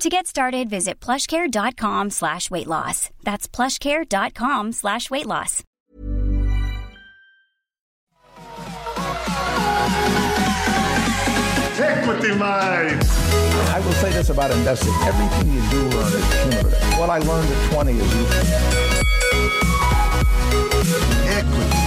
To get started, visit plushcare.com slash weight loss. That's plushcare.com slash weight loss. Equity Mates. I will say this about investing. Everything you do learn is cumulative. What I learned at 20 is useful. Equity.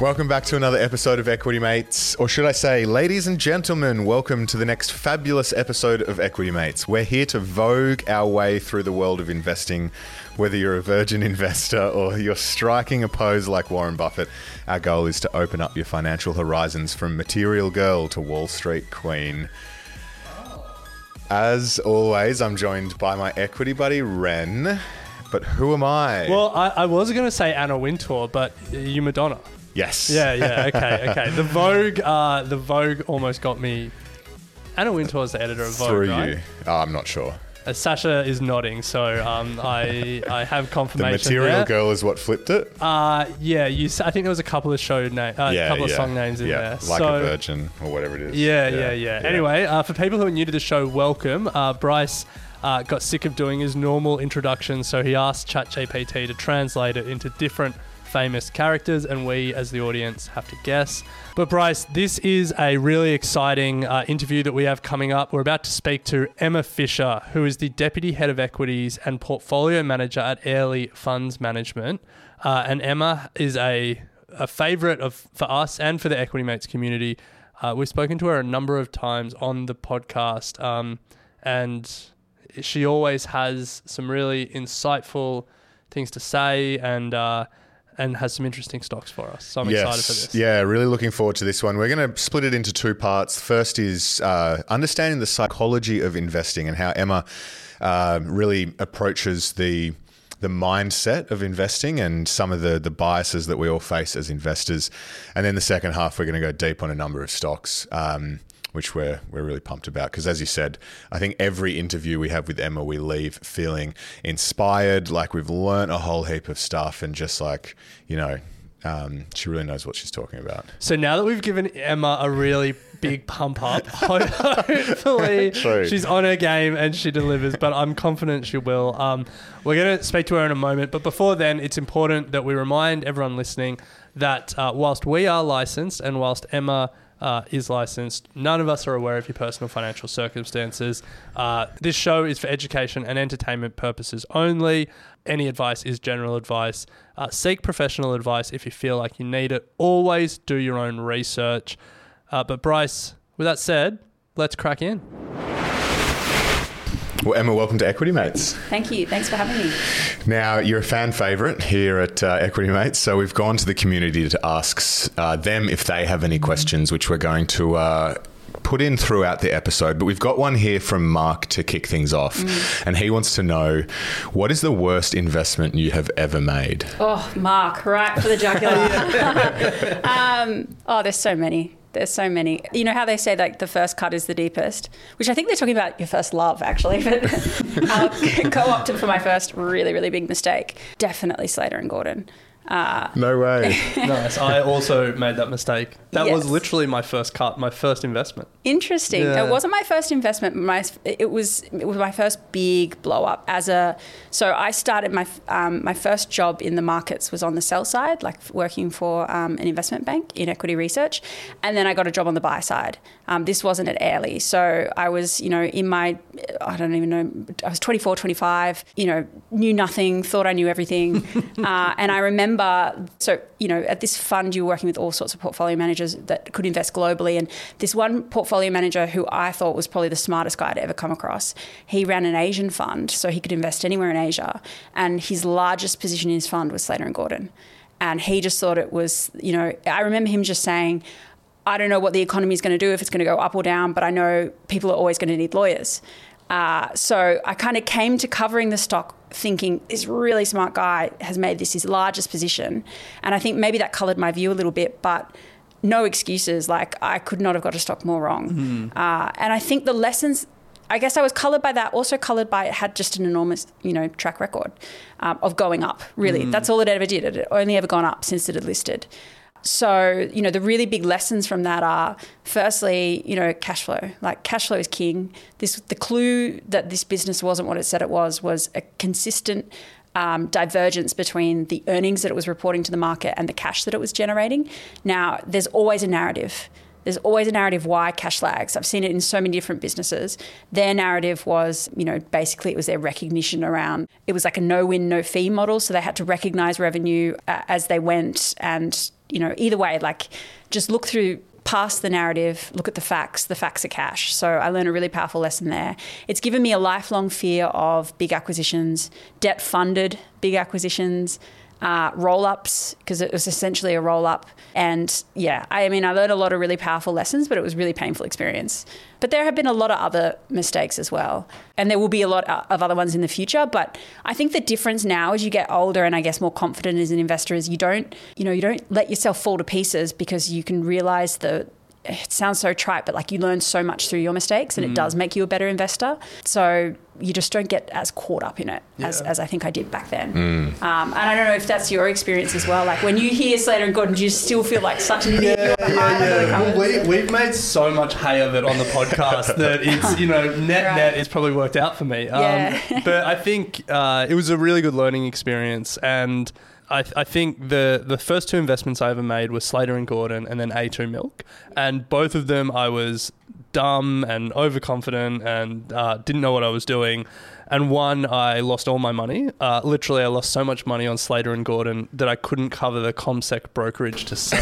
Welcome back to another episode of Equity Mates, or should I say, ladies and gentlemen, welcome to the next fabulous episode of Equity Mates. We're here to vogue our way through the world of investing, whether you're a virgin investor or you're striking a pose like Warren Buffett. Our goal is to open up your financial horizons from material girl to Wall Street queen. As always, I'm joined by my equity buddy, Ren. But who am I? Well, I, I was going to say Anna Wintour, but you Madonna. Yes. Yeah, yeah, okay, okay. The Vogue, uh, the Vogue almost got me. Anna Wintour is the editor of Vogue, Through right? you. Oh, I'm not sure. Uh, Sasha is nodding, so um, I I have The confirmation. material there. girl is what flipped it. Uh, yeah, you. s- I think there was a couple of show name, uh, a couple of song names in yeah, there. Like so, a virgin or whatever it is. Yeah, yeah, yeah. Anyway, uh, for people who are new to the show, welcome. Uh, Bryce uh, got sick of doing his normal introduction, so he asked ChatGPT to translate it into different famous characters, and we, as the audience, have to guess. But Bryce, this is a really exciting uh, interview that we have coming up. We're about to speak to Emma Fisher, who is the Deputy Head of Equities and Portfolio Manager at Airlie Funds Management. Uh, and Emma is a a favorite of for us and for the Equity Mates community. Uh, we've spoken to her a number of times on the podcast, um, and she always has some really insightful things to say and uh, and has some interesting stocks for us. So I'm excited for this. Yeah, really looking forward to this one. We're going to split it into two parts. First is uh, understanding the psychology of investing and how Emma uh, really approaches the the mindset of investing and some of the the biases that we all face as investors. And then the second half, we're going to go deep on a number of stocks. Um, which we're we're really pumped about because, as you said, I think every interview we have with Emma, we leave feeling inspired, like we've learnt a whole heap of stuff, and just like you know, um, she really knows what she's talking about. So now that we've given Emma a really big pump up, hopefully True. she's on her game and she delivers. But I'm confident she will. Um, we're going to speak to her in a moment. But before then, it's important that we remind everyone listening that uh, whilst we are licensed and whilst Emma uh, is licensed. None of us are aware of your personal financial circumstances. Uh, this show is for education and entertainment purposes only. Any advice is general advice. Uh, seek professional advice if you feel like you need it. Always do your own research. Uh, but Bryce, with that said, let's crack in. Well, Emma, welcome to Equity Mates. Thank you. Thanks for having me. Now, you're a fan favourite here at uh, Equity Mates, so we've gone to the community to ask uh, them if they have any questions, which we're going to uh, put in throughout the episode. But we've got one here from Mark to kick things off, and he wants to know what is the worst investment you have ever made? Oh, Mark, right for the jugular. um, oh, there's so many. There's so many. You know how they say like the first cut is the deepest, which I think they're talking about your first love actually. But uh, co-opted for my first really really big mistake. Definitely Slater and Gordon. No way. nice. I also made that mistake. That was literally my first cut, my first investment. Interesting. Yeah. It wasn't my first investment. My it was it was my first big blow up as a. So I started my um, my first job in the markets was on the sell side, like working for um, an investment bank in equity research, and then I got a job on the buy side. Um, this wasn't at Airlie, so I was you know in my I don't even know I was 24, 25. You know knew nothing, thought I knew everything, uh, and I remember so you know at this fund you were working with all sorts of portfolio managers that could invest globally, and this one portfolio manager who I thought was probably the smartest guy to ever come across. He ran an Asian fund, so he could invest anywhere in Asia, and his largest position in his fund was Slater and Gordon, and he just thought it was you know I remember him just saying. I don't know what the economy is going to do, if it's going to go up or down, but I know people are always going to need lawyers. Uh, so I kind of came to covering the stock thinking this really smart guy has made this his largest position. And I think maybe that colored my view a little bit, but no excuses. Like I could not have got a stock more wrong. Uh, and I think the lessons. I guess I was coloured by that. Also coloured by it had just an enormous, you know, track record um, of going up. Really, that's all it ever did. It had only ever gone up since it had listed. So, you know, the really big lessons from that are firstly, you know, cash flow. Like cash flow is king. This the clue that this business wasn't what it said it was was a consistent um, divergence between the earnings that it was reporting to the market and the cash that it was generating. Now, there's always a narrative. There's always a narrative why cash lags. I've seen it in so many different businesses. Their narrative was, you know, basically it was their recognition around it was like a no win, no fee model. So they had to recognize revenue uh, as they went. And, you know, either way, like just look through past the narrative, look at the facts. The facts are cash. So I learned a really powerful lesson there. It's given me a lifelong fear of big acquisitions, debt funded big acquisitions, uh, roll ups, because it was essentially a roll up. And yeah, I mean, I learned a lot of really powerful lessons, but it was a really painful experience. But there have been a lot of other mistakes as well. And there will be a lot of other ones in the future. But I think the difference now as you get older and I guess more confident as an investor is you don't, you know, you don't let yourself fall to pieces because you can realize the, it sounds so trite, but like you learn so much through your mistakes and it does make you a better investor. So you just don't get as caught up in it as, as I think I did back then. Um, and I don't know if that's your experience as well. Like when you hear Slater and Gordon, do you still feel like such an idiot? You're behind under the covers? Well, we, we've made so much hay of it on the podcast that it's, you know, net Right. net, it's probably worked out for me. Um, Yeah. but I think uh, it was a really good learning experience. And I, I think the, the first two investments I ever made were Slater and Gordon and then A2 Milk. And both of them I was dumb and overconfident and uh, didn't know what I was doing. And one, I lost all my money. Uh, literally, I lost so much money on Slater and Gordon that I couldn't cover the CommSec brokerage to sell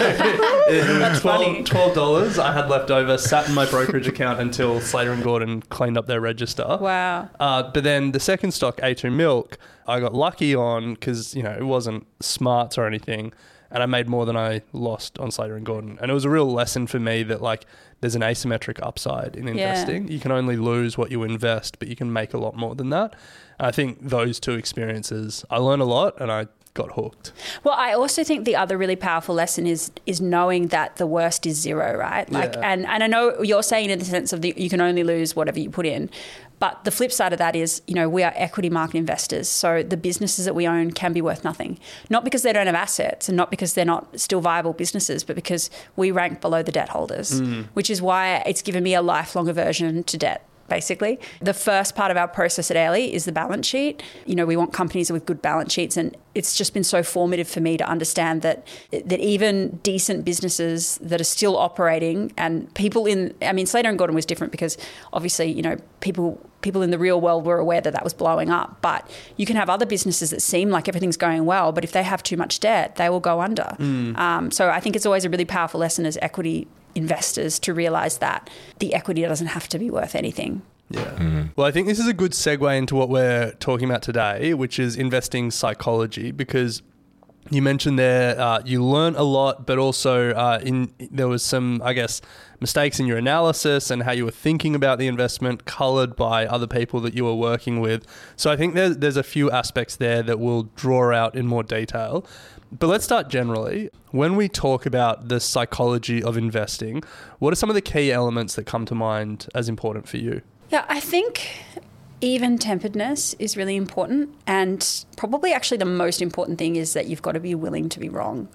it. It was $12, $12 I had left over, sat in my brokerage account until Slater and Gordon cleaned up their register. Wow. Uh, but then the second stock, A2 Milk, I got lucky on because, you know, it wasn't smarts or anything. And I made more than I lost on Slater and Gordon. And it was a real lesson for me that, like, there's an asymmetric upside in investing. You can only lose what you invest, but you can make a lot more than that. And I think those two experiences, I learned a lot and I got hooked. Well, I also think the other really powerful lesson is is knowing that the worst is zero, right? Like, Yeah. and and I know you're saying in the sense of the, you can only lose whatever you put in, but the flip side of that is, you know, we are equity market investors, so the businesses that we own can be worth nothing, not because they don't have assets and not because they're not still viable businesses, but because we rank below the debt holders, mm. which is why it's given me a lifelong aversion to debt basically. The first part of our process at Airlie is the balance sheet. You know, we want companies with good balance sheets and it's just been so formative for me to understand that that even decent businesses that are still operating and people in I mean Slater and Gordon was different because obviously, you know, people people in the real world were aware that that was blowing up, but you can have other businesses that seem like everything's going well, but if they have too much debt, they will go under. Um, so I think it's always a really powerful lesson as equity investors to realize that the equity doesn't have to be worth anything. Yeah. Well, I think this is a good segue into what we're talking about today, which is investing psychology, because you mentioned there uh, you learn a lot, but also uh, in there was some, I guess, mistakes in your analysis and how you were thinking about the investment, colored by other people that you were working with. So I think there's there's a few aspects there that we'll draw out in more detail. But let's start generally. When we talk about the psychology of investing, what are some of the key elements that come to mind as important for you? Yeah, I think even temperedness is really important. And probably actually the most important thing is that you've got to be willing to be wrong.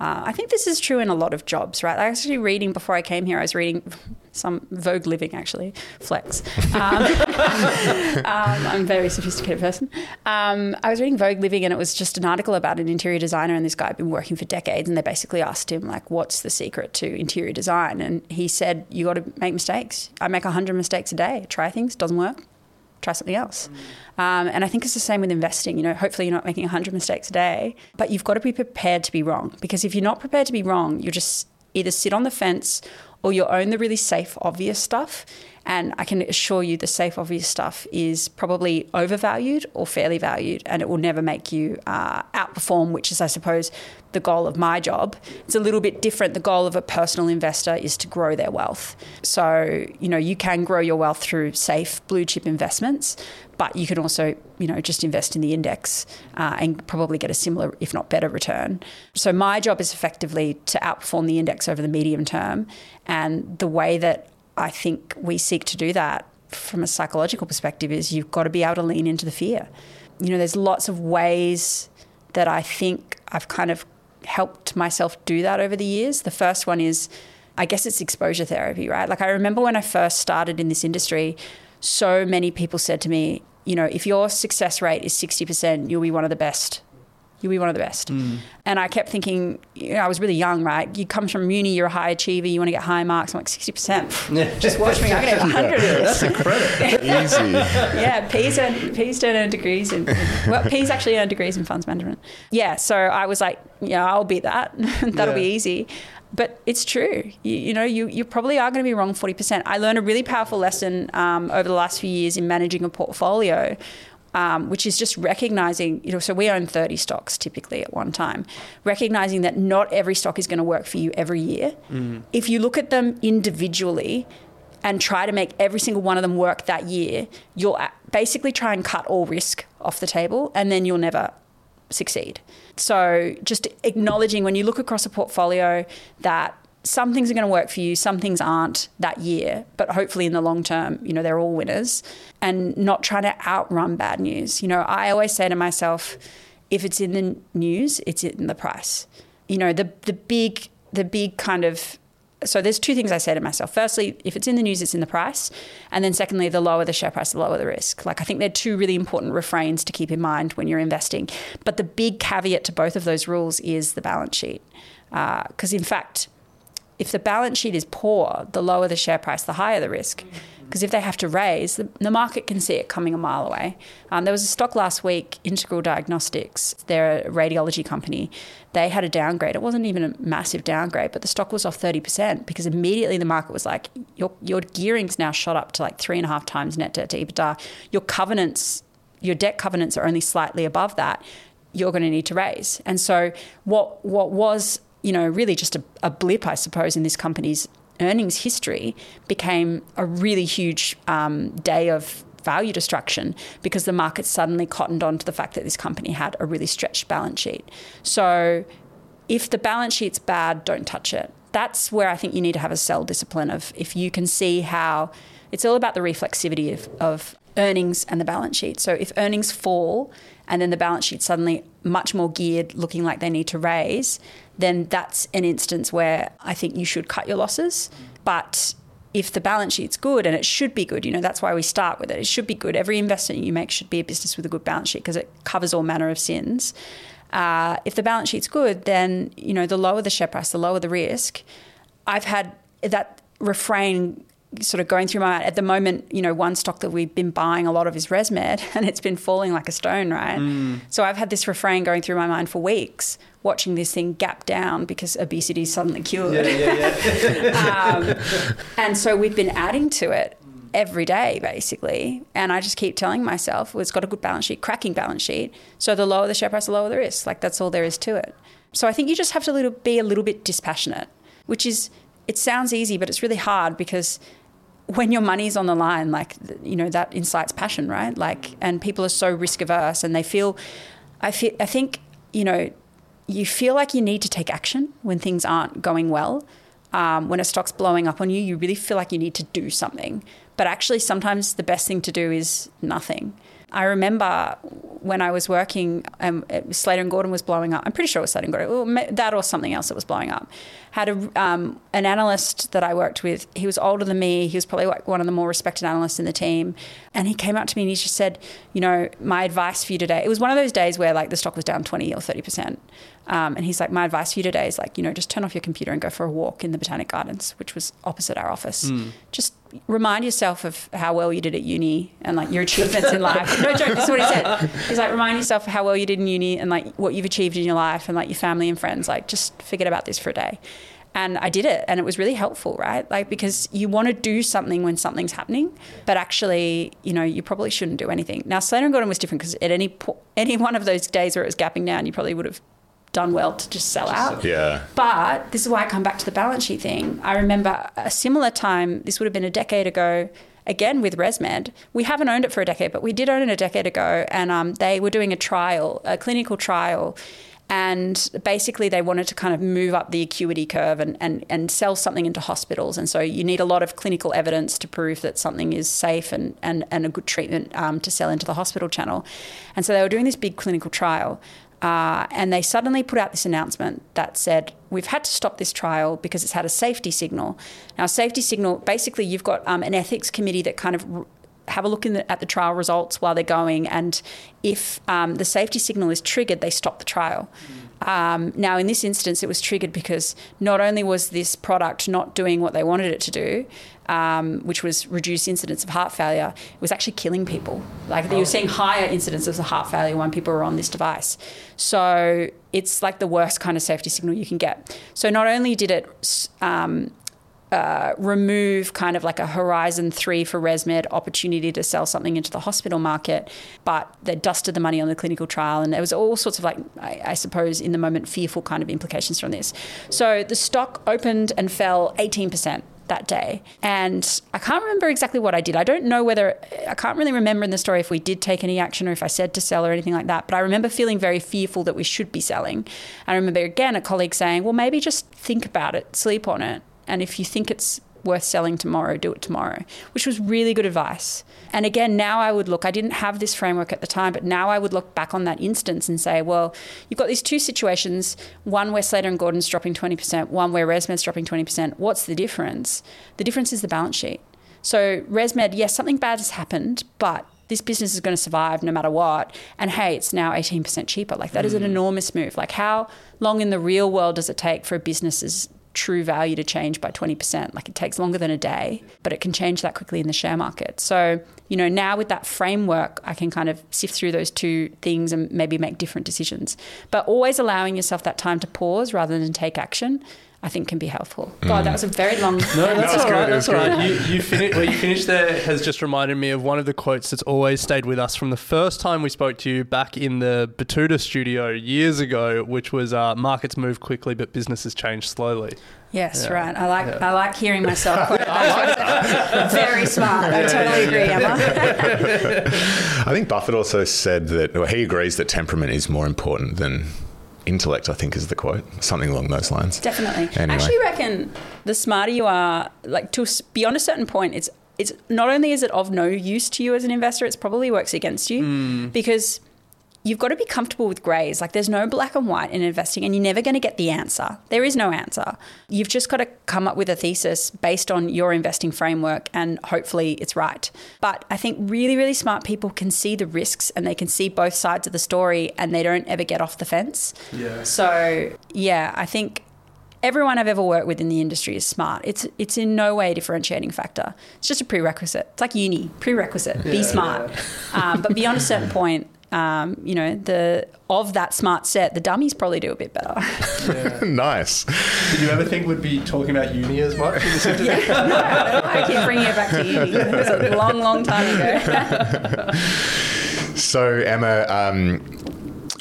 Uh, I think this is true in a lot of jobs, right? I was actually reading before I came here, I was reading some Vogue Living, actually, Flex. Um, um, I'm a very sophisticated person. Um, I was reading Vogue Living, and it was just an article about an interior designer, and this guy had been working for decades, and they basically asked him, like, what's the secret to interior design? And he said, you got to make mistakes. I make 100 mistakes a day. Try things, doesn't work try something else. Um, and I think it's the same with investing. You know, hopefully you're not making 100 mistakes a day, but you've got to be prepared to be wrong. Because if you're not prepared to be wrong, you just either sit on the fence or you own the really safe, obvious stuff. And I can assure you the safe, obvious stuff is probably overvalued or fairly valued, and it will never make you uh, outperform, which is, I suppose, the goal of my job. It's a little bit different. The goal of a personal investor is to grow their wealth. So, you know, you can grow your wealth through safe blue chip investments, but you can also, you know, just invest in the index uh, and probably get a similar, if not better, return. So, my job is effectively to outperform the index over the medium term. And the way that I think we seek to do that from a psychological perspective is you've got to be able to lean into the fear. You know, there's lots of ways that I think I've kind of helped myself do that over the years. The first one is, I guess it's exposure therapy, right? Like I remember when I first started in this industry, so many people said to me, you know, if your success rate is 60%, you'll be one of the best you'll be one of the best. Mm. And I kept thinking, you know, I was really young, right? You come from uni, you're a high achiever, you want to get high marks. I'm like, 60%. Yeah. Just watch me, I'm going to have 100 yeah, That's incredible. Easy. yeah, P's don't earn degrees in, well, P's actually earn degrees in funds management. Yeah, so I was like, yeah, I'll beat that. That'll yeah. be easy. But it's true. You, you, know, you, you probably are going to be wrong 40%. I learned a really powerful lesson um, over the last few years in managing a portfolio um, which is just recognizing, you know, so we own 30 stocks typically at one time, recognizing that not every stock is going to work for you every year. Mm. If you look at them individually and try to make every single one of them work that year, you'll basically try and cut all risk off the table and then you'll never succeed. So just acknowledging when you look across a portfolio that some things are going to work for you, some things aren't that year, but hopefully in the long term, you know, they're all winners and not trying to outrun bad news. You know, I always say to myself, if it's in the news, it's in the price. You know, the the big the big kind of so there's two things I say to myself. Firstly, if it's in the news, it's in the price. And then secondly, the lower the share price, the lower the risk. Like I think they're two really important refrains to keep in mind when you're investing. But the big caveat to both of those rules is the balance sheet. Because uh, in fact, if the balance sheet is poor, the lower the share price, the higher the risk. Because if they have to raise, the, the, market can see it coming a mile away. Um, there was a stock last week, Integral Diagnostics, they're a radiology company. They had a downgrade. It wasn't even a massive downgrade, but the stock was off 30% because immediately the market was like, your, your gearing's now shot up to like three and a half times net debt to EBITDA. Your covenants, your debt covenants are only slightly above that you're going to need to raise. And so what what was you know, really just a, a blip, I suppose, in this company's earnings history became a really huge um, day of value destruction because the market suddenly cottoned on to the fact that this company had a really stretched balance sheet. So if the balance sheet's bad, don't touch it. That's where I think you need to have a sell discipline of if you can see how it's all about the reflexivity of, of earnings and the balance sheet. So if earnings fall and then the balance sheet suddenly much more geared, looking like they need to raise, then that's an instance where I think you should cut your losses. But if the balance sheet's good, and it should be good, you know, that's why we start with it. It should be good. Every investment you make should be a business with a good balance sheet because it covers all manner of sins. Uh, if the balance sheet's good, then you know the lower the share price, the lower the risk. I've had that refrain sort of going through my mind. at the moment you know one stock that we've been buying a lot of is ResMed and it's been falling like a stone right mm. so I've had this refrain going through my mind for weeks watching this thing gap down because obesity is suddenly cured. Yeah, yeah, yeah. um, and so we've been adding to it every day basically. And I just keep telling myself well, it's got a good balance sheet cracking balance sheet. So the lower the share price the lower the risk. Like that's all there is to it. So I think you just have to little, be a little bit dispassionate which is it sounds easy, but it's really hard because when your money's on the line, like, you know, that incites passion, right? Like, and people are so risk averse and they feel, I feel, I think, you know, you feel like you need to take action when things aren't going well. um, when a stock's blowing up on you, you really feel like you need to do something. But actually, sometimes the best thing to do is nothing. I remember when I was working, um, Slater and Gordon was blowing up. I'm pretty sure it was Slater and Gordon, that or something else that was blowing up. Had a, um, an analyst that I worked with. He was older than me. He was probably like one of the more respected analysts in the team. And he came up to me and he just said, you know, my advice for you today. It was one of those days where like the stock was down 20 or 30 percent. Um, and he's like, my advice for you today is like, you know, just turn off your computer and go for a walk in the Botanic Gardens, which was opposite our office. Mm. Just remind yourself of how well you did at uni and like your achievements in life. No joke, this is what he said. He's like, remind yourself of how well you did in uni and like what you've achieved in your life and like your family and friends. Like, just forget about this for a day. And I did it, and it was really helpful, right? Like, because you want to do something when something's happening, but actually, you know, you probably shouldn't do anything. Now, Slater and Gordon was different because at any po- any one of those days where it was gapping down, you probably would have done well to just sell out. Yeah. But this is why I come back to the balance sheet thing. I remember a similar time, this would have been a decade ago, again with ResMed. We haven't owned it for a decade, but we did own it a decade ago. And um, they were doing a trial, a clinical trial. And basically, they wanted to kind of move up the acuity curve and, and, and sell something into hospitals. And so, you need a lot of clinical evidence to prove that something is safe and, and, and a good treatment um, to sell into the hospital channel. And so, they were doing this big clinical trial. Uh, and they suddenly put out this announcement that said, We've had to stop this trial because it's had a safety signal. Now, safety signal basically, you've got um, an ethics committee that kind of have a look the, at the trial results while they're going, and if um, the safety signal is triggered, they stop the trial. Um, now, in this instance, it was triggered because not only was this product not doing what they wanted it to do, um, which was reduce incidence of heart failure, it was actually killing people. Like you were seeing higher incidences of heart failure when people were on this device. So it's like the worst kind of safety signal you can get. So not only did it um, uh, remove kind of like a horizon three for ResMed opportunity to sell something into the hospital market, but they dusted the money on the clinical trial, and there was all sorts of like, I, I suppose, in the moment, fearful kind of implications from this. So the stock opened and fell 18% that day. And I can't remember exactly what I did. I don't know whether, I can't really remember in the story if we did take any action or if I said to sell or anything like that. But I remember feeling very fearful that we should be selling. I remember again a colleague saying, well, maybe just think about it, sleep on it. And if you think it's worth selling tomorrow, do it tomorrow, which was really good advice. And again, now I would look, I didn't have this framework at the time, but now I would look back on that instance and say, well, you've got these two situations one where Slater and Gordon's dropping 20%, one where ResMed's dropping 20%. What's the difference? The difference is the balance sheet. So, ResMed, yes, something bad has happened, but this business is going to survive no matter what. And hey, it's now 18% cheaper. Like, that mm. is an enormous move. Like, how long in the real world does it take for a business's true value to change by 20%. Like it takes longer than a day, but it can change that quickly in the share market. So, you know, now with that framework, I can kind of sift through those two things and maybe make different decisions. But always allowing yourself that time to pause rather than take action I think can be helpful. God, that was a very long. No, that's all right. That's all right. You, you fini- where you finished there has just reminded me of one of the quotes that's always stayed with us from the first time we spoke to you back in the Batuta studio years ago, which was uh, "Markets move quickly, but businesses change slowly." Yes, yeah. right. I like yeah. I like hearing myself quote that. Very smart. I totally agree, Emma. I think Buffett also said that, well, he agrees that temperament is more important than intellect, I think is the quote, something along those lines. Definitely. Anyway. I actually reckon the smarter you are, like to beyond a certain point, it's it's not only is it of no use to you as an investor, it's probably works against you mm. because you've got to be comfortable with grays. Like there's no black and white in investing, and you're never going to get the answer. There is no answer. You've just got to come up with a thesis based on your investing framework, and hopefully it's right. But I think really, really smart people can see the risks and they can see both sides of the story, and they don't ever get off the fence. Yeah. So yeah, I think everyone I've ever worked with in the industry is smart. It's it's in no way a differentiating factor. It's just a prerequisite. It's like uni prerequisite. Yeah, Be smart. Yeah. Um, but beyond a certain point, um, you know, the of that smart set, the dummies probably do a bit better. Yeah. nice. Did you ever think we'd be talking about uni as much in this yeah, no, I, I keep bringing it back to uni. It was a long, long time ago. so, Emma, um,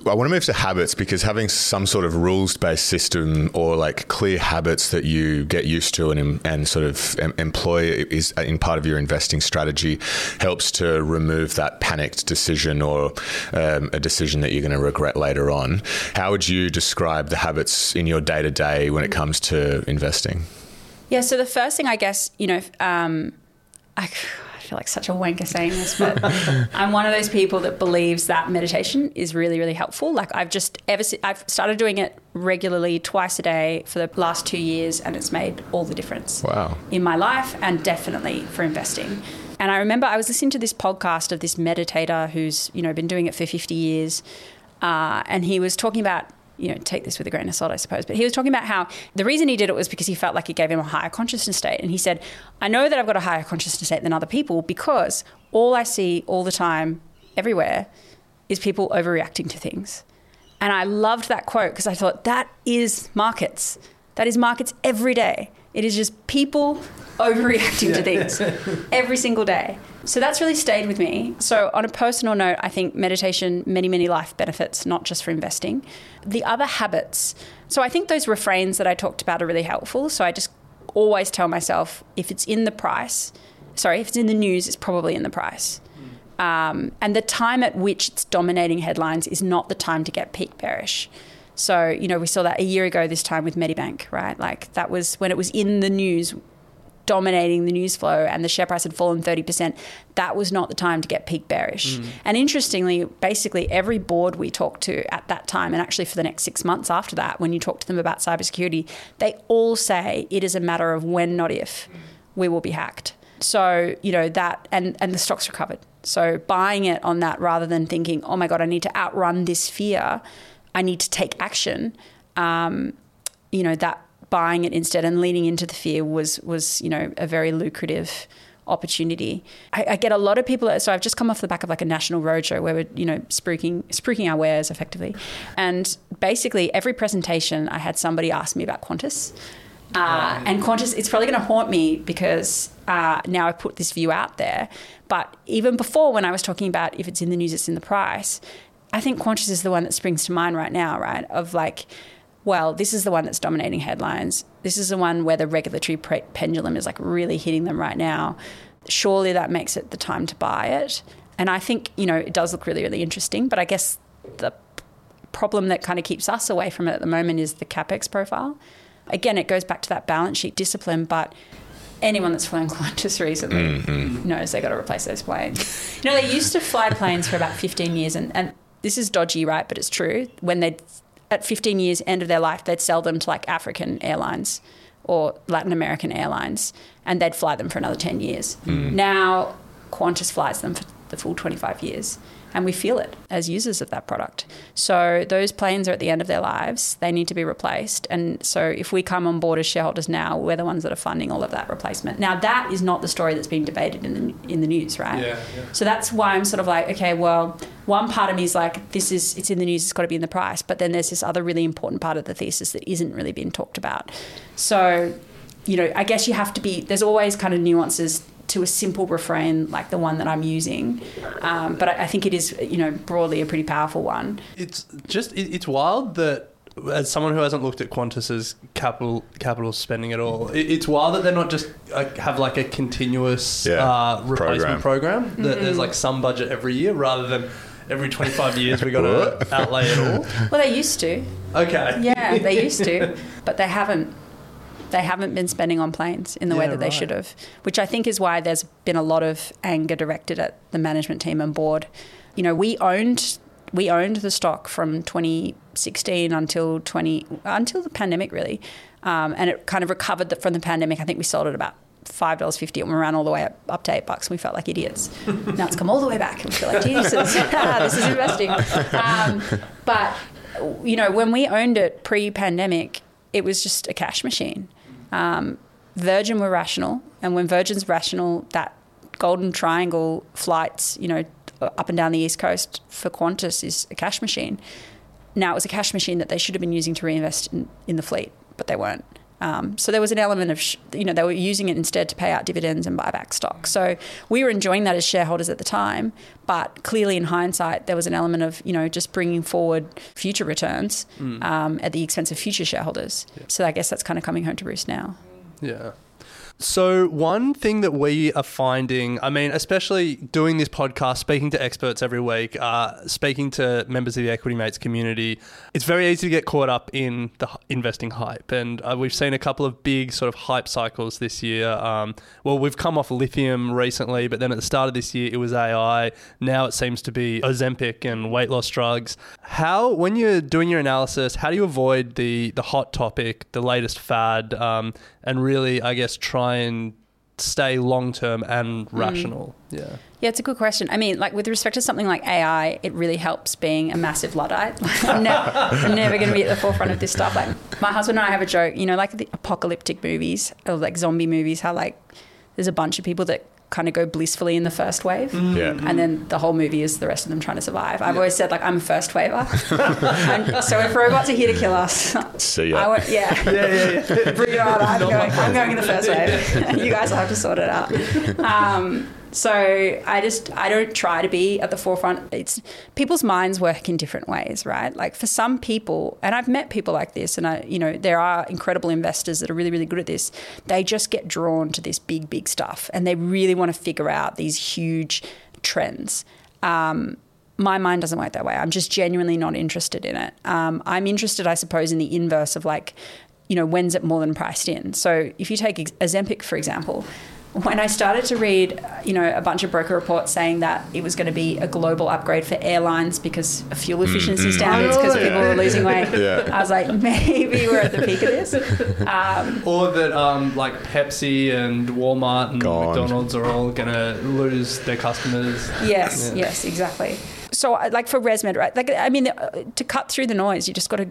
I want to move to habits because having some sort of rules based system or like clear habits that you get used to and, and sort of employ is in part of your investing strategy helps to remove that panicked decision or um, a decision that you're going to regret later on. How would you describe the habits in your day to day when it comes to investing? Yeah. So the first thing, I guess, you know, um, I, I feel like such a wanker saying this, but I'm one of those people that believes that meditation is really, really helpful. Like I've just ever, I've started doing it regularly twice a day for the last two years, and it's made all the difference. Wow. In my life, and definitely for investing. And I remember I was listening to this podcast of this meditator who's you know been doing it for 50 years, uh, and he was talking about you know take this with a grain of salt, I suppose, but he was talking about how the reason he did it was because he felt like it gave him a higher consciousness state, and he said, I know that I've got a higher consciousness state than other people because all I see all the time, everywhere, is people overreacting to things. And I loved that quote because I thought that is markets. That is markets every day. It is just people overreacting to things every single day. So that's really stayed with me. So, on a personal note, I think meditation, many, many life benefits, not just for investing. The other habits. So, I think those refrains that I talked about are really helpful. So, I just always tell myself if it's in the price, sorry, if it's in the news, it's probably in the price. Um, and the time at which it's dominating headlines is not the time to get peak bearish. So, you know, we saw that a year ago this time with Medibank, right? Like that was when it was in the news, dominating the news flow, and the share price had fallen 30%. That was not the time to get peak bearish. And interestingly, basically every board we talked to at that time, and actually for the next six months after that, when you talk to them about cybersecurity, they all say it is a matter of when, not if, we will be hacked. So, you know, that and, and the stocks recovered. So buying it on that rather than thinking, oh my God, I need to outrun this fear, I need to take action. Um, you know, that buying it instead and leaning into the fear was was, you know, a very lucrative opportunity. I, I get a lot of people. So I've just come off the back of like a national roadshow where we're, you know, spruiking spruiking our wares effectively, and basically every presentation I had somebody ask me about Qantas. Uh, and Qantas, it's probably going to haunt me because uh, now I put this view out there. But even before, when I was talking about if it's in the news, it's in the price, I think Qantas is the one that springs to mind right now, right? Of like, well, this is the one that's dominating headlines. This is the one where the regulatory pre- pendulum is like really hitting them right now. Surely that makes it the time to buy it. And I think, you know, it does look really, really interesting. But I guess the problem that kind of keeps us away from it at the moment is the capex profile. Again, it goes back to that balance sheet discipline, but anyone that's flown Qantas recently mm-hmm. knows they've got to replace those planes. You know, they used to fly planes for about 15 years, and, and this is dodgy, right? But it's true. When they at 15 years, end of their life, they'd sell them to like African airlines or Latin American airlines, and they'd fly them for another 10 years. Hmm. Now, Qantas flies them for the full 25 years. And we feel it as users of that product. So those planes are at the end of their lives. They need to be replaced. And so if we come on board as shareholders now, we're the ones that are funding all of that replacement. Now that is not the story that's being debated in the in the news, right? Yeah, yeah. So that's why I'm sort of like, okay, well, one part of me is like, this is it's in the news, it's got to be in the price. But then there's this other really important part of the thesis that isn't really being talked about. So, you know, I guess you have to be. There's always kind of nuances to a simple refrain like the one that I'm using, um, but I, I think it is, you know, broadly a pretty powerful one. It's just it, it's wild that as someone who hasn't looked at Qantas's capital capital spending at all, it, it's wild that they're not just uh, have like a continuous Yeah, uh, replacement program. Mm-hmm. That there's like some budget every year rather than every 25 years we got to outlay it all. Well, they used to, Okay. yeah, they used to, but they haven't. They haven't been spending on planes in the way that they right. should have, which I think is why there's been a lot of anger directed at the management team and board. You know, we owned we owned the stock from 2016 until 20 until the pandemic really, um, and it kind of recovered the, from the pandemic. I think we sold it about five dollars fifty, and we ran all the way up, up to eight bucks. And we felt like idiots. now it's come all the way back, and we feel like Jesus, this is investing. Um, but you know, when we owned it pre-pandemic, it was just a cash machine. Um, Virgin were rational, and when Virgin's rational, that golden triangle flights, you know, up and down the east coast for Qantas is a cash machine. Now it was a cash machine that they should have been using to reinvest in, in the fleet, but they weren't. Um, so there was an element of, sh- you know, they were using it instead to pay out dividends and buy back stock. So we were enjoying that as shareholders at the time, but clearly in hindsight, there was an element of, you know, just bringing forward future returns um, at the expense of future shareholders. So I guess that's kind of coming home to roost now. Yeah. So, one thing that we are finding, I mean, especially doing this podcast, speaking to experts every week, uh, speaking to members of the Equity Mates community, it's very easy to get caught up in the investing hype. And uh, we've seen a couple of big sort of hype cycles this year. Um, well, we've come off lithium recently, but then at the start of this year, it was AI. Now it seems to be Ozempic and weight loss drugs. How, when you're doing your analysis, how do you avoid the, the hot topic, the latest fad, um, and really, I guess, try and stay long term and mm. rational? Yeah. Yeah, it's a good question. I mean, like with respect to something like AI, it really helps being a massive luddite. Like, I'm, ne- I'm never going to be at the forefront of this stuff. Like my husband and I have a joke, you know, like the apocalyptic movies or like zombie movies, how like there's a bunch of people that kind of go blissfully in the first wave, Yeah. and then the whole movie is the rest of them trying to survive. I've always said like I'm a first waver, and so if robots are here to kill us, See ya. I won't, yeah, yeah, yeah, bring it on. I'm going, I'm going in the first wave. you guys will have to sort it out. Um, so I just I don't try to be at the forefront. It's people's minds work in different ways, right? Like for some people, and I've met people like this, and I you know there are incredible investors that are really really good at this. They just get drawn to this big big stuff, and they really want to figure out these huge trends. Um, my mind doesn't work that way. I'm just genuinely not interested in it. Um, I'm interested, I suppose, in the inverse of like, you know, when's it more than priced in? So if you take Ozempic, for example, when I started to read, you know, a bunch of broker reports saying that it was going to be a global upgrade for airlines because of fuel efficiency standards, because Oh, yeah. people were losing weight, Yeah. I was like, maybe we're at the peak of this. Or that um, like Pepsi and Walmart and Gone. McDonald's are all going to lose their customers. Yes, Yeah. yes, exactly. So, like for ResMed, right? Like, I mean, uh, to cut through the noise, you just got to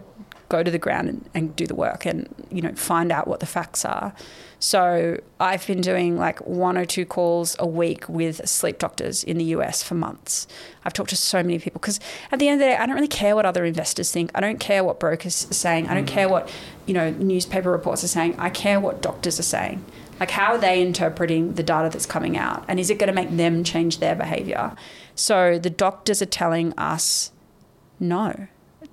go to the ground and, and do the work, and you know, find out what the facts are. So, I've been doing like one or two calls a week with sleep doctors in the US for months. I've talked to so many people because at the end of the day, I don't really care what other investors think. I don't care what brokers are saying. I don't mm. care what you know newspaper reports are saying. I care what doctors are saying. Like, how are they interpreting the data that's coming out? And is it going to make them change their behavior? So, the doctors are telling us no.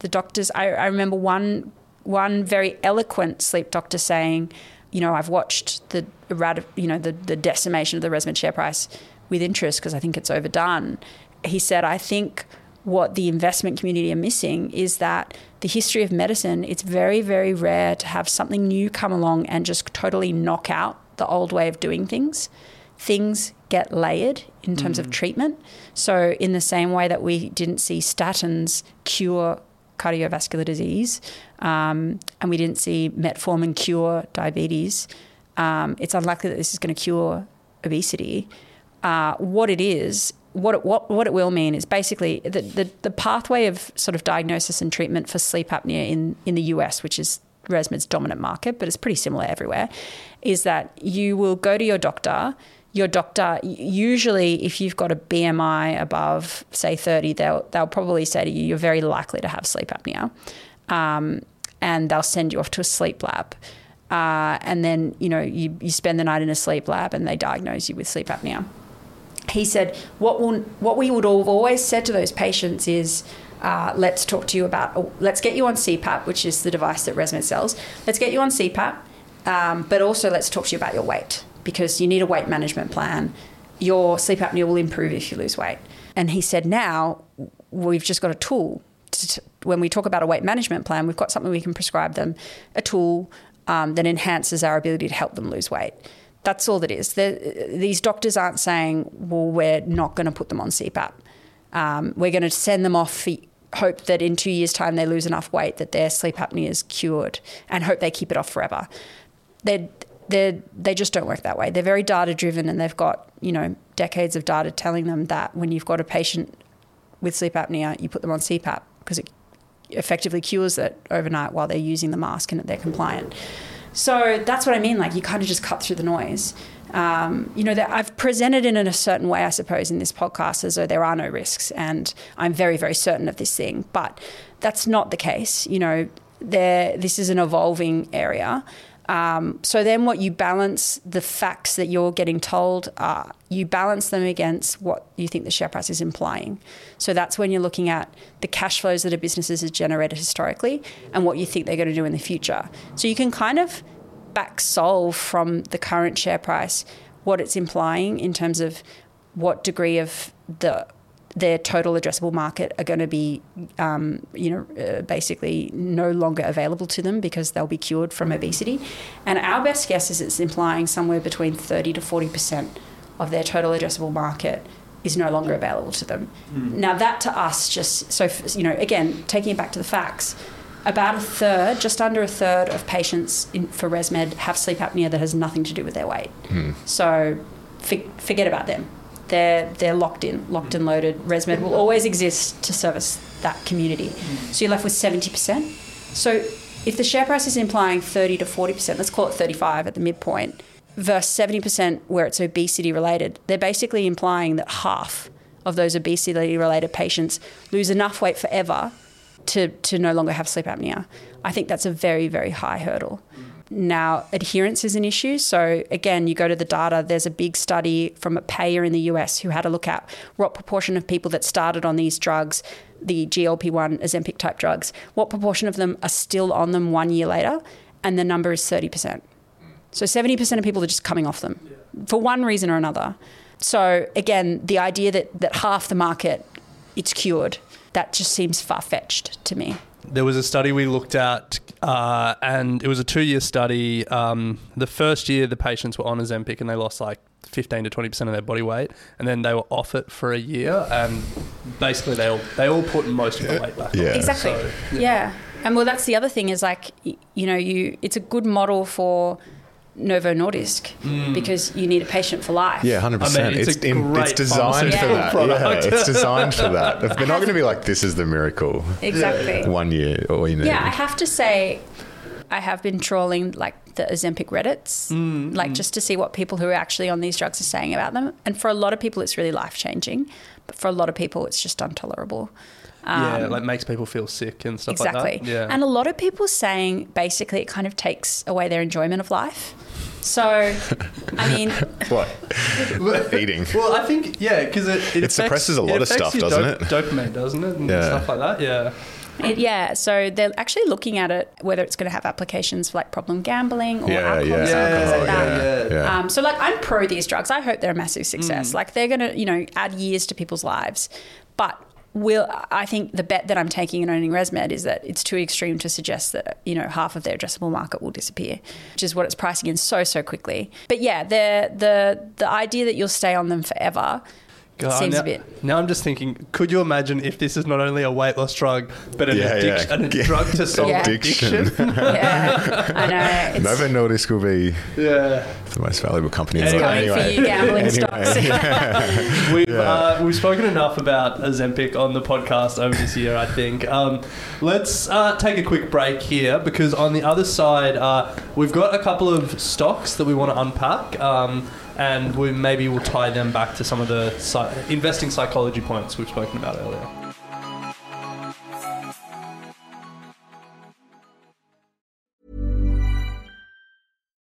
The doctors, I, I remember one, one very eloquent sleep doctor saying, you know, I've watched the, you know, the, the decimation of the ResMed share price with interest because I think it's overdone. He said, I think what the investment community are missing is that the history of medicine, it's very, very rare to have something new come along and just totally knock out the old way of doing things. Things get layered in terms of mm. treatment. So, in the same way that we didn't see statins cure cardiovascular disease, um, and we didn't see metformin cure diabetes, um, it's unlikely that this is going to cure obesity. Uh, what it is, what it, what what it will mean is basically the, the the pathway of sort of diagnosis and treatment for sleep apnea in in the US, which is ResMed's dominant market, but it's pretty similar everywhere, is that you will go to your doctor. Your doctor, usually, if you've got a BMI above, say, 30, they'll, they'll probably say to you, you're very likely to have sleep apnea. Um, and they'll send you off to a sleep lab. Uh, and then, you know, you, you spend the night in a sleep lab and they diagnose you with sleep apnea he said, what, will, what we would always said to those patients is, uh, let's talk to you about, let's get you on CPAP, which is the device that ResMed sells. Let's get you on CPAP, um, but also let's talk to you about your weight because you need a weight management plan. Your sleep apnea will improve if you lose weight. And he said, now we've just got a tool. To, when we talk about a weight management plan, we've got something we can prescribe them, a tool um, that enhances our ability to help them lose weight. That's all that is. The, these doctors aren't saying, well, we're not going to put them on CPAP. Um, we're going to send them off for hope that in two years' time they lose enough weight that their sleep apnea is cured and hope they keep it off forever. They they they just don't work that way. They're very data driven and they've got you know decades of data telling them that when you've got a patient with sleep apnea, you put them on CPAP because it effectively cures it overnight while they're using the mask and they're compliant. So that's what I mean. Like you kind of just cut through the noise. Um, you know, I've presented it in a certain way, I suppose, in this podcast as though there are no risks, and I'm very, very certain of this thing. But that's not the case. You know, there. This is an evolving area. Um, so then, what you balance the facts that you're getting told are you balance them against what you think the share price is implying. So that's when you're looking at the cash flows that a business has generated historically and what you think they're going to do in the future. So you can kind of back solve from the current share price what it's implying in terms of what degree of the their total addressable market are going to be, um, you know, uh, basically no longer available to them because they'll be cured from obesity. And our best guess is it's implying somewhere between 30 to 40 percent of their total addressable market is no longer available to them. Now that to us just so you know again taking it back to the facts, about a third, just under a third of patients in, for ResMed have sleep apnea that has nothing to do with their weight. So fi- forget about them. They're locked in, locked and loaded. ResMed will always exist to service that community. So you're left with seventy percent. So if the share price is implying thirty to forty percent, let's call it thirty-five at the midpoint, versus seventy percent where it's obesity related, they're basically implying that half of those obesity related patients lose enough weight forever to, to no longer have sleep apnea. I think that's a very, very high hurdle. Now, adherence is an issue. So, again, you go to the data, there's a big study from a payer in the US who had a look at what proportion of people that started on these drugs, the GLP 1 Ozempic type drugs, what proportion of them are still on them one year later? And the number is 30%. So, 70% of people are just coming off them for one reason or another. So, again, the idea that, that half the market it's cured, that just seems far fetched to me. There was a study we looked at, uh, and it was a two-year study. Um, the first year, the patients were on Ozempic, and they lost like 15 to 20 percent of their body weight, and then they were off it for a year, and basically they all they all put most of the weight back. on. Yeah. Exactly. So- yeah. And well, that's the other thing is like, you know, you it's a good model for Novo Nordisk because you need a patient for life. Yeah, hundred I percent. mean, it's It's a in, it's designed for that. product. Yeah, it's designed for that. They're not going to be like, "This is the miracle." Exactly. One year, all you need. Yeah, I have to say, I have been trawling like the Ozempic Reddits, Mm, like just to see what people who are actually on these drugs are saying about them. And for a lot of people, it's really life changing, but for a lot of people, it's just intolerable. Yeah, like makes people feel sick and stuff Um, Exactly. like that. Yeah. And a lot of people saying basically it kind of takes away their enjoyment of life. So, I mean, what? Eating. well, I think yeah, because it, it, It affects- suppresses a lot of stuff, doesn't it? Dopamine, doesn't it, and Yeah. stuff like that. Yeah. it, yeah. So they're actually looking at it whether it's going to have applications for like problem gambling or Yeah, alcohol yeah, use and things like that. yeah, yeah. Um, so like I'm pro these drugs. I hope they're a massive success. Mm. Like they're going to, you know, add years to people's lives. But will I think the bet that I'm taking in owning ResMed is that it's too extreme to suggest that, you know, half of their addressable market will disappear, which is what it's pricing in so so quickly. But yeah, the the the idea that you'll stay on them forever God, seems now, a bit Now I'm just thinking, could you imagine if this is not only a weight loss drug, but an, Yeah, yeah. addiction, a drug to solve Yeah. addiction? yeah, I know. It's, Novo Nordisk will be yeah. the most valuable company in It's the world. coming for Anyway. you gambling Anyway. stocks. We've uh, we've spoken enough about Ozempic on the podcast over this year. I think. Um, let's uh, take a quick break here because on the other side, uh, we've got a couple of stocks that we want to unpack. Um, and we maybe we'll tie them back to some of the investing psychology points we've spoken about earlier.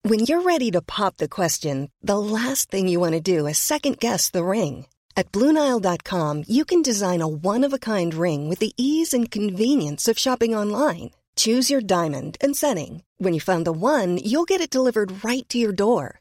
When you're ready to pop the question, the last thing you want to do is second guess the ring. At Bluenile.com, you can design a one of a kind ring with the ease and convenience of shopping online. Choose your diamond and setting. When you find the one, you'll get it delivered right to your door.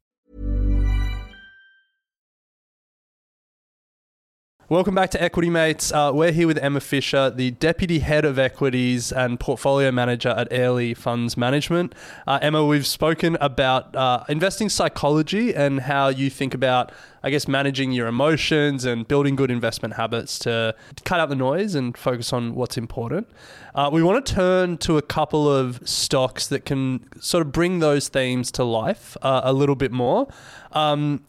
Welcome back to Equity Mates. Uh, we're here with Emma Fisher, the Deputy Head of Equities and Portfolio Manager at Airlie Funds Management. Uh, Emma, we've spoken about uh, investing psychology and how you think about, I guess, managing your emotions and building good investment habits to cut out the noise and focus on what's important. Uh, we want to turn to a couple of stocks that can sort of bring those themes to life uh, a little bit more. Um,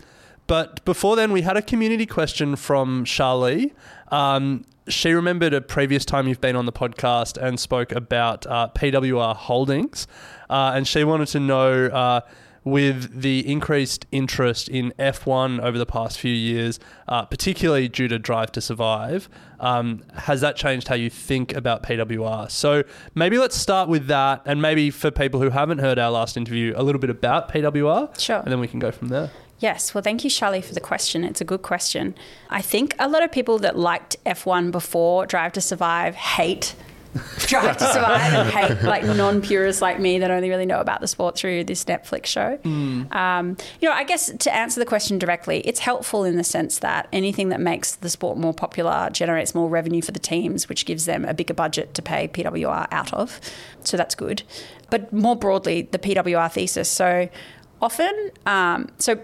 but before then, we had a community question from Charlie. Um, she remembered a previous time you've been on the podcast and spoke about uh, PWR Holdings. Uh, and she wanted to know uh, with the increased interest in F1 over the past few years, uh, particularly due to Drive to Survive, um, has that changed how you think about PWR? So maybe let's start with that, and maybe for people who haven't heard our last interview, a little bit about PWR. Sure. And then we can go from there. Yes, well, thank you, Charlie, for the question. It's a good question. I think a lot of people that liked F1 before Drive to Survive hate Drive to Survive and hate like non-purists like me that only really know about the sport through this Netflix show. Um, you know, I guess to answer the question directly, it's helpful in the sense that anything that makes the sport more popular generates more revenue for the teams, which gives them a bigger budget to pay PWR out of. So that's good. But more broadly, the PWR thesis. So often, um, so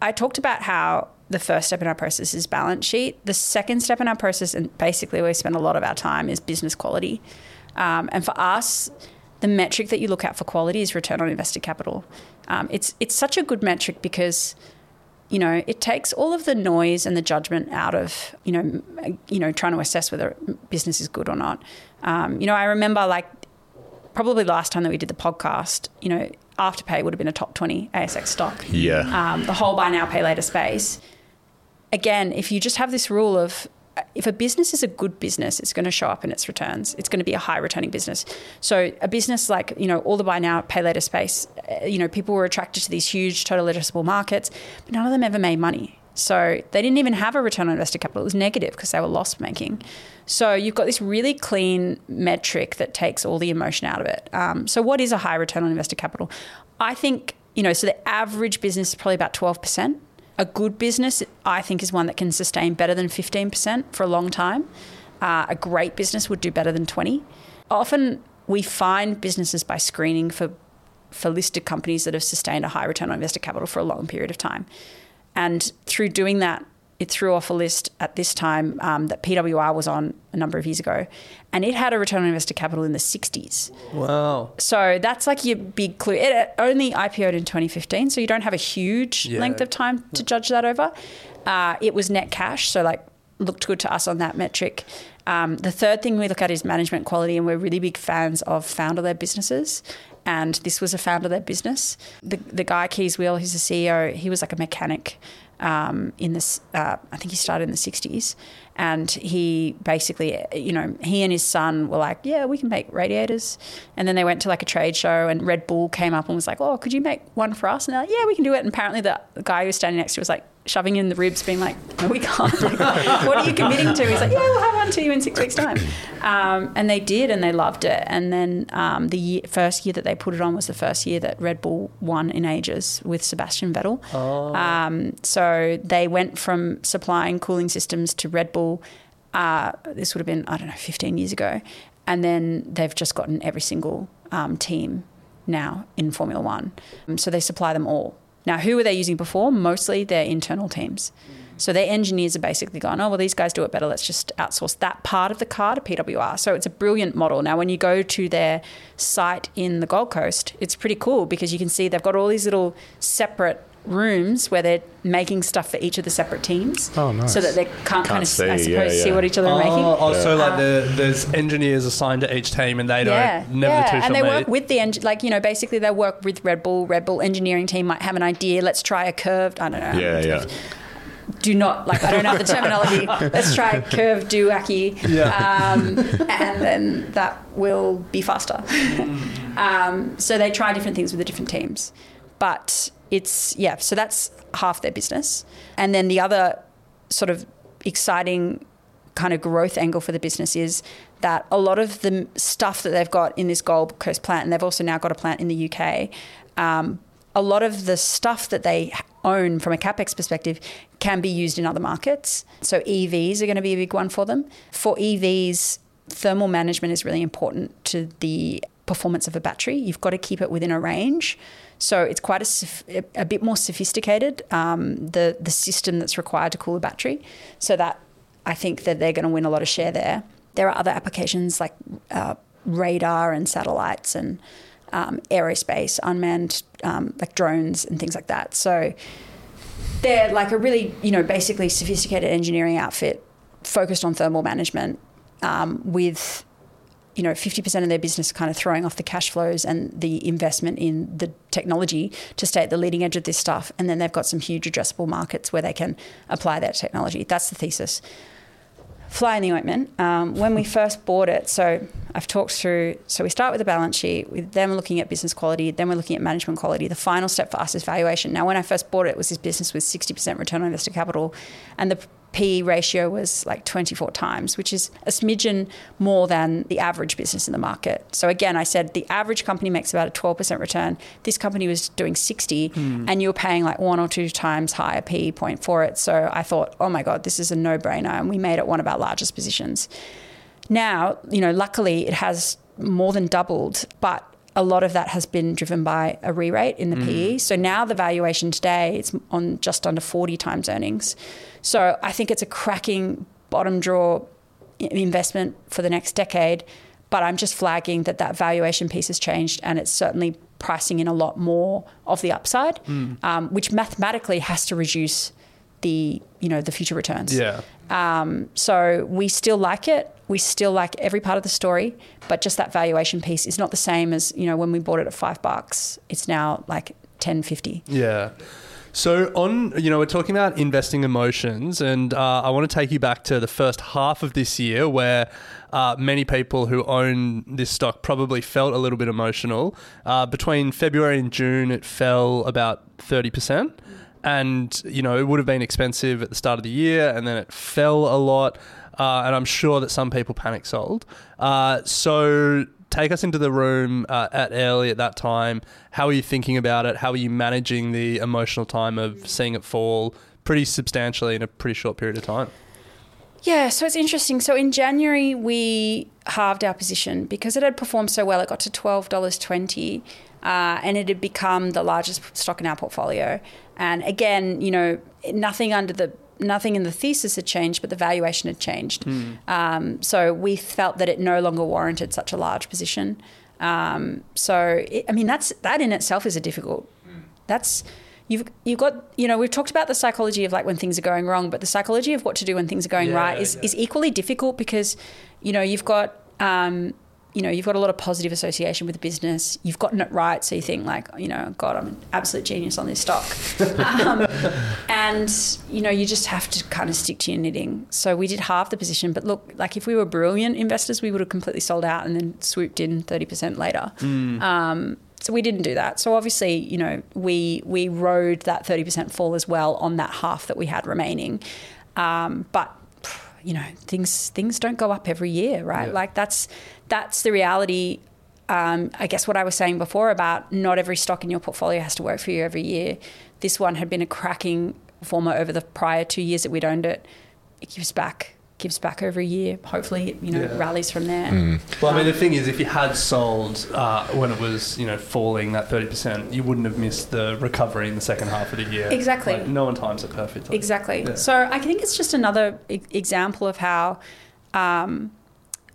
I talked about how the first step in our process is balance sheet. The second step in our process, and basically where we spend a lot of our time, is business quality. Um, and for us, the metric that you look at for quality is return on invested capital. Um, it's it's such a good metric because you know it takes all of the noise and the judgment out of you know you know trying to assess whether business is good or not. Um, you know, I remember like probably last time that we did the podcast, you know, Afterpay would have been a top 20 ASX stock. Yeah. Um, the whole buy now, pay later space. Again, if you just have this rule of if a business is a good business, it's going to show up in its returns. It's going to be a high returning business. So a business like, you know, all the buy now, pay later space, uh, you know, people were attracted to these huge total addressable markets, but none of them ever made money. So they didn't even have a return on invested capital. It was negative because they were loss making. So you've got this really clean metric that takes all the emotion out of it. Um, so what is a high return on invested capital? I think, you know, so the average business is probably about 12%. A good business, I think, is one that can sustain better than 15% for a long time. Uh, a great business would do better than 20. Often we find businesses by screening for for listed companies that have sustained a high return on invested capital for a long period of time. And through doing that, it threw off a list at this time um, that PWR was on a number of years ago, and it had a return on investor capital in the 60s. Wow. So that's like your big clue. It only IPO'd in 2015, so you don't have a huge Yeah. length of time to judge that over. Uh, it was net cash, so like looked good to us on that metric. Um, the third thing we look at is management quality, and we're really big fans of founder-led businesses. And this was a founder-led business. The the guy Kees Weel, who's the CEO, he was like a mechanic um, in this. Uh, I think he started in the '60s, and he basically, you know, he and his son were like, "Yeah, we can make radiators." And then they went to like a trade show, and Red Bull came up and was like, "Oh, could you make one for us?" And they're like, "Yeah, we can do it." And apparently, the guy who was standing next to was like shoving in the ribs, being like, "No, we can't." Like, what are you committing to? He's like, "Yeah, we'll have one to you in six weeks' time." Um, and they did, and they loved it. And then um, the year, first year that they put it on was the first year that Red Bull won in ages with Sebastian Vettel. Um, so they went from supplying cooling systems to Red Bull. Uh, this would have been I don't know 15 years ago, and then they've just gotten every single um, team now in Formula One. Um, so they supply them all. Now, who were they using before? Mostly their internal teams. So their engineers are basically going, oh, well, these guys do it better. Let's just outsource that part of the car to PWR. So it's a brilliant model. Now, when you go to their site in the Gold Coast, it's pretty cool because you can see they've got all these little separate rooms where they're making stuff for each of the separate teams. Oh, nice. So that they can't, kind of, see, I suppose, yeah, see what each other are making. Oh, oh, so like the, there's engineers assigned to each team, and they don't never the two and they meet. work with the engine. Like you know, basically they work with Red Bull. Red Bull engineering team might have an idea. Let's try a curved. I don't know. Yeah, yeah. Do not like. I don't know the terminology. Let's try a curved duaki. Yeah. Um, and then that will be faster. um, so they try different things with the different teams, but it's yeah. So that's half their business, and then the other sort of exciting kind of growth angle for the business is that a lot of the stuff that they've got in this Gold Coast plant, and they've also now got a plant in the UK. Um, a lot of the stuff that they own from a capex perspective can be used in other markets. So EVs are going to be a big one for them. For EVs, thermal management is really important to the performance of a battery. You've got to keep it within a range. So it's quite a, a bit more sophisticated, um, the, the system that's required to cool a battery. So that I think that they're going to win a lot of share there. There are other applications like uh, radar and satellites and um, aerospace, unmanned um, like drones and things like that. So they're like a really, you know, basically sophisticated engineering outfit focused on thermal management um, with you know, 50% of their business kind of throwing off the cash flows and the investment in the technology to stay at the leading edge of this stuff. And then they've got some huge addressable markets where they can apply that technology. That's the thesis. Fly in the ointment. Um, when we first bought it, so I've talked through, so we start with the balance sheet, with then we're looking at business quality, then we're looking at management quality. The final step for us is valuation. Now, when I first bought it, it was this business with 60% return on invested capital, and the PE ratio was like 24 times, which is a smidgen more than the average business in the market. So again, I said the average company makes about a 12% return. This company was doing 60 hmm. and you were paying like one or two times higher PE point for it. So I thought, oh my God, this is a no brainer. And we made it one of our largest positions. Now, you know, luckily it has more than doubled, but a lot of that has been driven by a re-rate in the PE. So now the valuation today it's on just under 40 times earnings. So I think it's a cracking bottom draw investment for the next decade. But I'm just flagging that that valuation piece has changed, and it's certainly pricing in a lot more of the upside, um, which mathematically has to reduce the you know the future returns. Yeah. Um, so we still like it. We still like every part of the story, but just that valuation piece is not the same as you know when we bought it at five bucks. It's now like ten fifty. Yeah. So on, you know, we're talking about investing emotions, and uh, I want to take you back to the first half of this year, where uh, many people who own this stock probably felt a little bit emotional. Uh, between February and June, it fell about thirty percent, and you know, it would have been expensive at the start of the year, and then it fell a lot. Uh, and I'm sure that some people panic sold. Uh, so take us into the room uh, at Airlie at that time. How are you thinking about it? How are you managing the emotional time of seeing it fall pretty substantially in a pretty short period of time? Yeah, so it's interesting. So in January we halved our position because it had performed so well. It got to twelve dollars twenty, uh, and it had become the largest stock in our portfolio. And again, you know, nothing under the nothing in the thesis had changed, but the valuation had changed. Um, so we felt that it no longer warranted such a large position. Um, so it, I mean, that's that in itself is a difficult. That's you've you've got you know we've talked about the psychology of like when things are going wrong, but the psychology of what to do when things are going Yeah, right is yeah. is equally difficult because you know you've got. Um, you know, you've got a lot of positive association with the business. You've gotten it right, so you think like, you know, God, I'm an absolute genius on this stock. um, and you know, you just have to kind of stick to your knitting. So we did half the position, but look, like if we were brilliant investors, we would have completely sold out and then swooped in thirty percent later. Um, so we didn't do that. So obviously, you know, we we rode that thirty percent fall as well on that half that we had remaining. Um, but you know, things things don't go up every year, right? Like that's that's the reality. Um, I guess what I was saying before about not every stock in your portfolio has to work for you every year. This one had been a cracking performer over the prior two years that we'd owned it. It gives back, gives back over a year. Hopefully, it, you know, Yeah. rallies from there. Well, I mean, the thing is, if you had sold uh, when it was, you know, falling that thirty percent, you wouldn't have missed the recovery in the second half of the year. Exactly. Like, no one times it perfectly. Exactly. Yeah. So I think it's just another e- example of how. Um,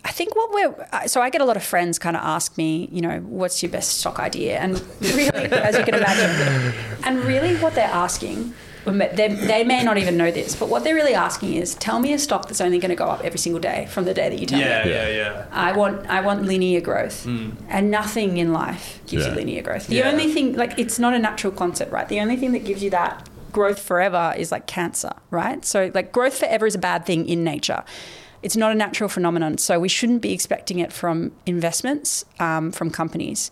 I think what we're uh, so I get a lot of friends kind of ask me, you know, what's your best stock idea, and really, as you can imagine, and really what they're asking, they, they may not even know this, but what they're really asking is, tell me a stock that's only going to go up every single day from the day that you tell Yeah, me. yeah, yeah. yeah. I want I want linear growth, and nothing in life gives you linear growth. The Yeah. only thing, like, it's not a natural concept, right? The only thing that gives you that growth forever is like cancer, right? So, like, growth forever is a bad thing in nature. It's not a natural phenomenon, so we shouldn't be expecting it from investments, um, from companies.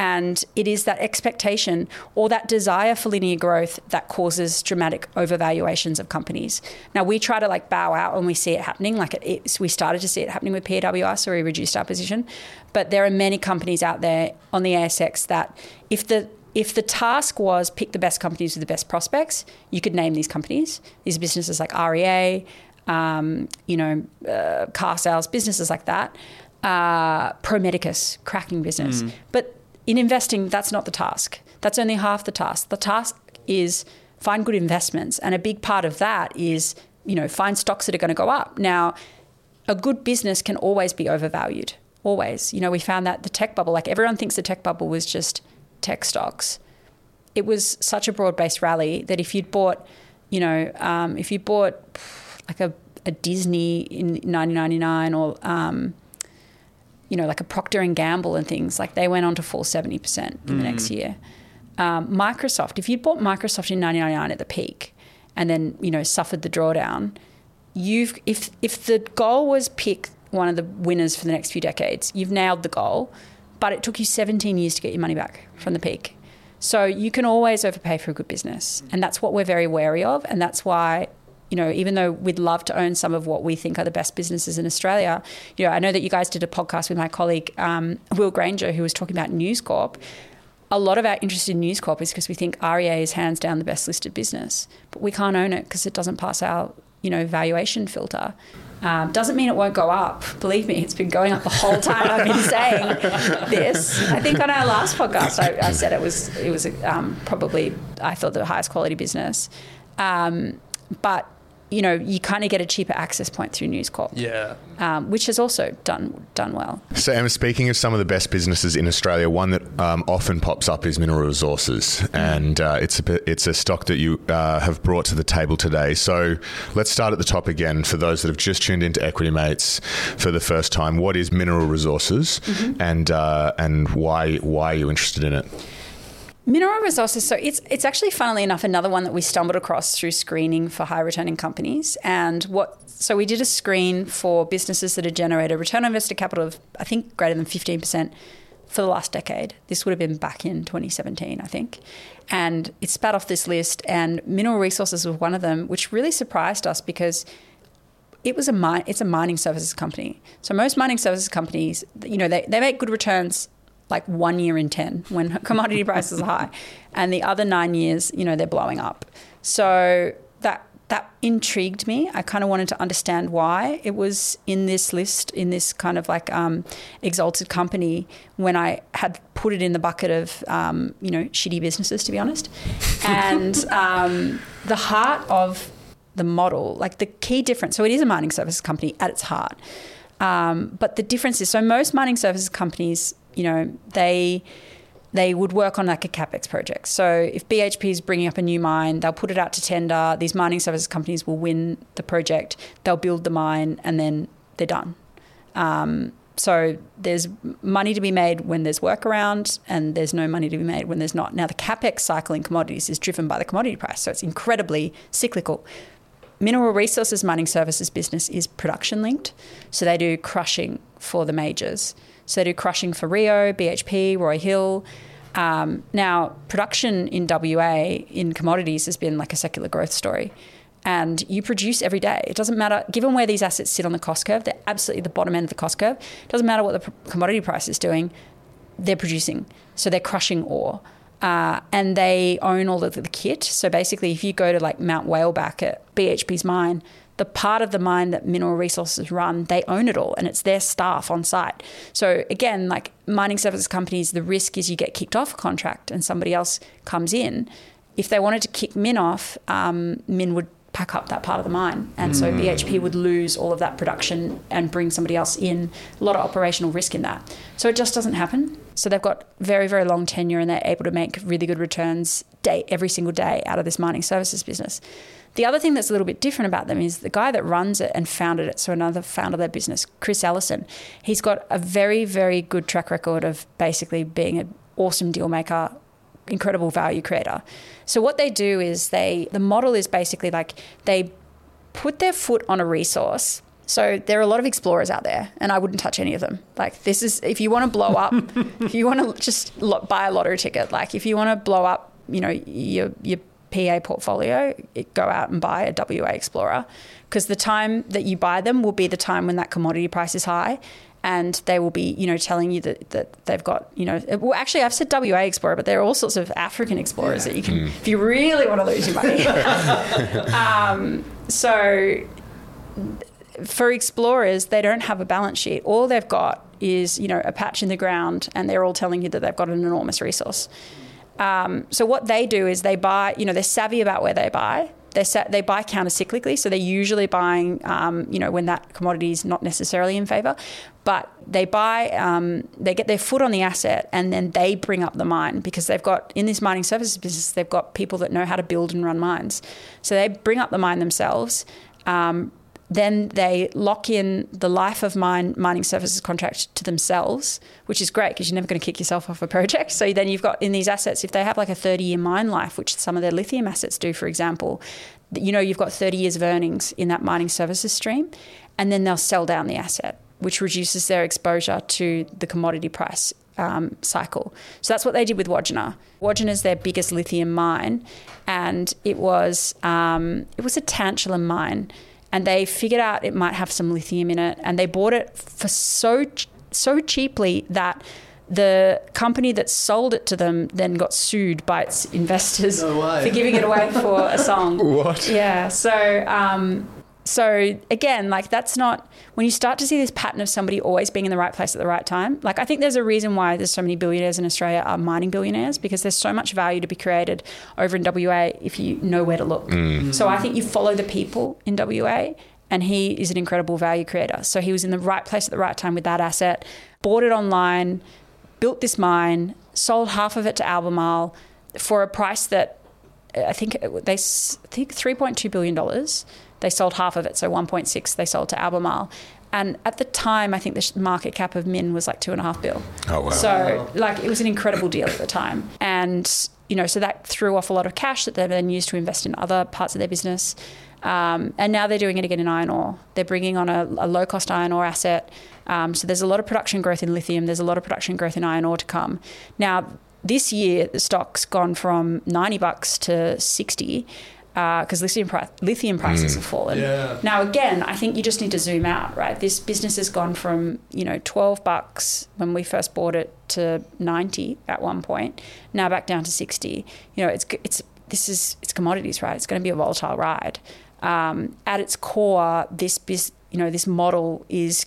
And it is that expectation or that desire for linear growth that causes dramatic overvaluations of companies. Now, we try to like bow out when we see it happening. Like it, it's, we started to see it happening with PWR, so we reduced our position. But there are many companies out there on the ASX that if the if the task was pick the best companies with the best prospects, you could name these companies. These businesses like REA, um, you know, uh, Carsales, businesses like that. Uh, Pro Medicus, cracking business. But in investing, that's not the task. That's only half the task. The task is find good investments, and a big part of that is you know find stocks that are going to go up. Now, a good business can always be overvalued. Always. You know, we found that the tech bubble, like everyone thinks the tech bubble was just tech stocks. It was such a broad based rally that if you'd bought, you know, um, if you bought like a, a Disney in 1999 or um, you know, like a Procter and Gamble and things, like they went on to fall 70% in the next year. Um, Microsoft, if you'd bought Microsoft in 1999 at the peak and then, you know, suffered the drawdown, you've if if the goal was pick one of the winners for the next few decades, you've nailed the goal, but it took you 17 years to get your money back from the peak. So you can always overpay for a good business, and that's what we're very wary of, and that's why. You know, even though we'd love to own some of what we think are the best businesses in Australia, you know, I know that you guys did a podcast with my colleague um, Will Granger, who was talking about News Corp. A lot of our interest in News Corp is because we think REA is hands down the best listed business, but we can't own it because it doesn't pass our, you know, valuation filter. Um, doesn't mean it won't go up. Believe me, it's been going up the whole time I've been saying this. I think on our last podcast, I, I said it was it was um, probably I thought the highest quality business, um, but you know you kind of get a cheaper access point through News Corp, Yeah. um, which has also done done well. So, Emma, speaking of some of the best businesses in Australia, one that um, often pops up is Mineral Resources, and uh, it's a it's a stock that you uh, have brought to the table today. So, let's start at the top again for those that have just tuned into Equity Mates for the first time. What is Mineral Resources, and uh, and why why are you interested in it? Mineral resources. So it's it's actually, funnily enough, another one that we stumbled across through screening for high returning companies. And what so we did a screen for businesses that had generated return on invested capital of I think greater than fifteen percent for the last decade. This would have been back in 2017, I think. And it spat off this list, and Mineral Resources was one of them, which really surprised us because it was a mine, it's a mining services company. So most mining services companies, you know, they, they make good returns like one year in 10 when commodity prices are high. And the other nine years, you know, they're blowing up. So that that intrigued me. I kind of wanted to understand why it was in this list, in this kind of like um, exalted company, when I had put it in the bucket of, um, you know, shitty businesses, to be honest. And um, the heart of the model, like the key difference. So it is a mining services company at its heart. Um, but the difference is, so most mining services companies, you know, they they would work on like a capex project. So if BHP is bringing up a new mine, they'll put it out to tender. These mining services companies will win the project. They'll build the mine, and then they're done. Um, so there's money to be made when there's work around, and there's no money to be made when there's not. Now the capex cycle in commodities is driven by the commodity price, so it's incredibly cyclical. Mineral Resources Mining Services business is production linked, so they do crushing for the majors. So they do crushing for Rio, BHP, Roy Hill. Um, now, production in WA in commodities has been like a secular growth story. And you produce every day. It doesn't matter, given where these assets sit on the cost curve, they're absolutely the bottom end of the cost curve. It doesn't matter what the commodity price is doing, they're producing. So they're crushing ore. Uh, and they own all of the kit. So basically, if you go to like Mount Whaleback at BHP's mine, the part of the mine that Mineral Resources run, they own it all and it's their staff on site. So again, like mining services companies, the risk is you get kicked off a contract and somebody else comes in. If they wanted to kick Min off, um, Min would pack up that part of the mine. And so BHP would lose all of that production and bring somebody else in. A lot of operational risk in that. So it just doesn't happen. So they've got very, very long tenure and they're able to make really good returns day every single day out of this mining services business. The other thing that's a little bit different about them is the guy that runs it and founded it, so another founder of their business, Chris Ellison, he's got a very, very good track record of basically being an awesome deal maker, incredible value creator. So what they do is they the model is basically like they put their foot on a resource. So there are a lot of explorers out there, and I wouldn't touch any of them. Like this is if you want to blow up, if you want to just buy a lottery ticket, like if you want to blow up, you know your your PA portfolio, go out and buy a WA Explorer because the time that you buy them will be the time when that commodity price is high. And they will be, you know, telling you that, that they've got, you know, well, actually, I've said WA Explorer, but there are all sorts of African explorers that you can, if you really want to lose your money. um, so for explorers, they don't have a balance sheet. All they've got is, you know, a patch in the ground, and they're all telling you that they've got an enormous resource. Um, so what they do is they buy, you know, they're savvy about where they buy. They they buy counter cyclically, so they're usually buying, um, you know, when that commodity is not necessarily in favor. But they buy, um, they get their foot on the asset, and then they bring up the mine because they've got in this mining services business, they've got people that know how to build and run mines. So they bring up the mine themselves. Um, then they lock in the life of mine mining services contract to themselves, which is great because you're never going to kick yourself off a project. So then you've got in these assets, if they have like a 30 year mine life, which some of their lithium assets do, for example, you know you've got 30 years of earnings in that mining services stream, and then they'll sell down the asset, which reduces their exposure to the commodity price um, cycle. So that's what they did with Wodgina. Wodgina is their biggest lithium mine, and it was um, it was a tantalum mine, and they figured out it might have some lithium in it, and they bought it for so so cheaply that the company that sold it to them then got sued by its investors way. for giving it away for a song. What? Yeah. So, um, so again, like that's not when you start to see this pattern of somebody always being in the right place at the right time. Like I think there's a reason why there's so many billionaires in Australia are mining billionaires because there's so much value to be created over in WA if you know where to look. Mm. So I think you follow the people in WA. And he is an incredible value creator. So he was in the right place at the right time with that asset, bought it online, built this mine, sold half of it to Albemarle for a price that I think they I think 3.2 billion dollars. They sold half of it, so 1.6 they sold to Albemarle. And at the time, I think the market cap of Min was like two and a half bill. Oh, wow. So, like, it was an incredible deal at the time. And, you know, so that threw off a lot of cash that they then used to invest in other parts of their business. Um, and now they're doing it again in iron ore. They're bringing on a, a low cost iron ore asset. Um, so there's a lot of production growth in lithium. There's a lot of production growth in iron ore to come. Now, this year, the stock's gone from 90 bucks to 60 because lithium, pri- lithium prices have fallen. Yeah. Now, again, I think you just need to zoom out, right? This business has gone from, you know, 12 bucks when we first bought it to 90 at one point, now back down to 60. You know, it's, it's, this is, it's commodities, right? It's going to be a volatile ride. Um, at its core, this, bus- you know, this model is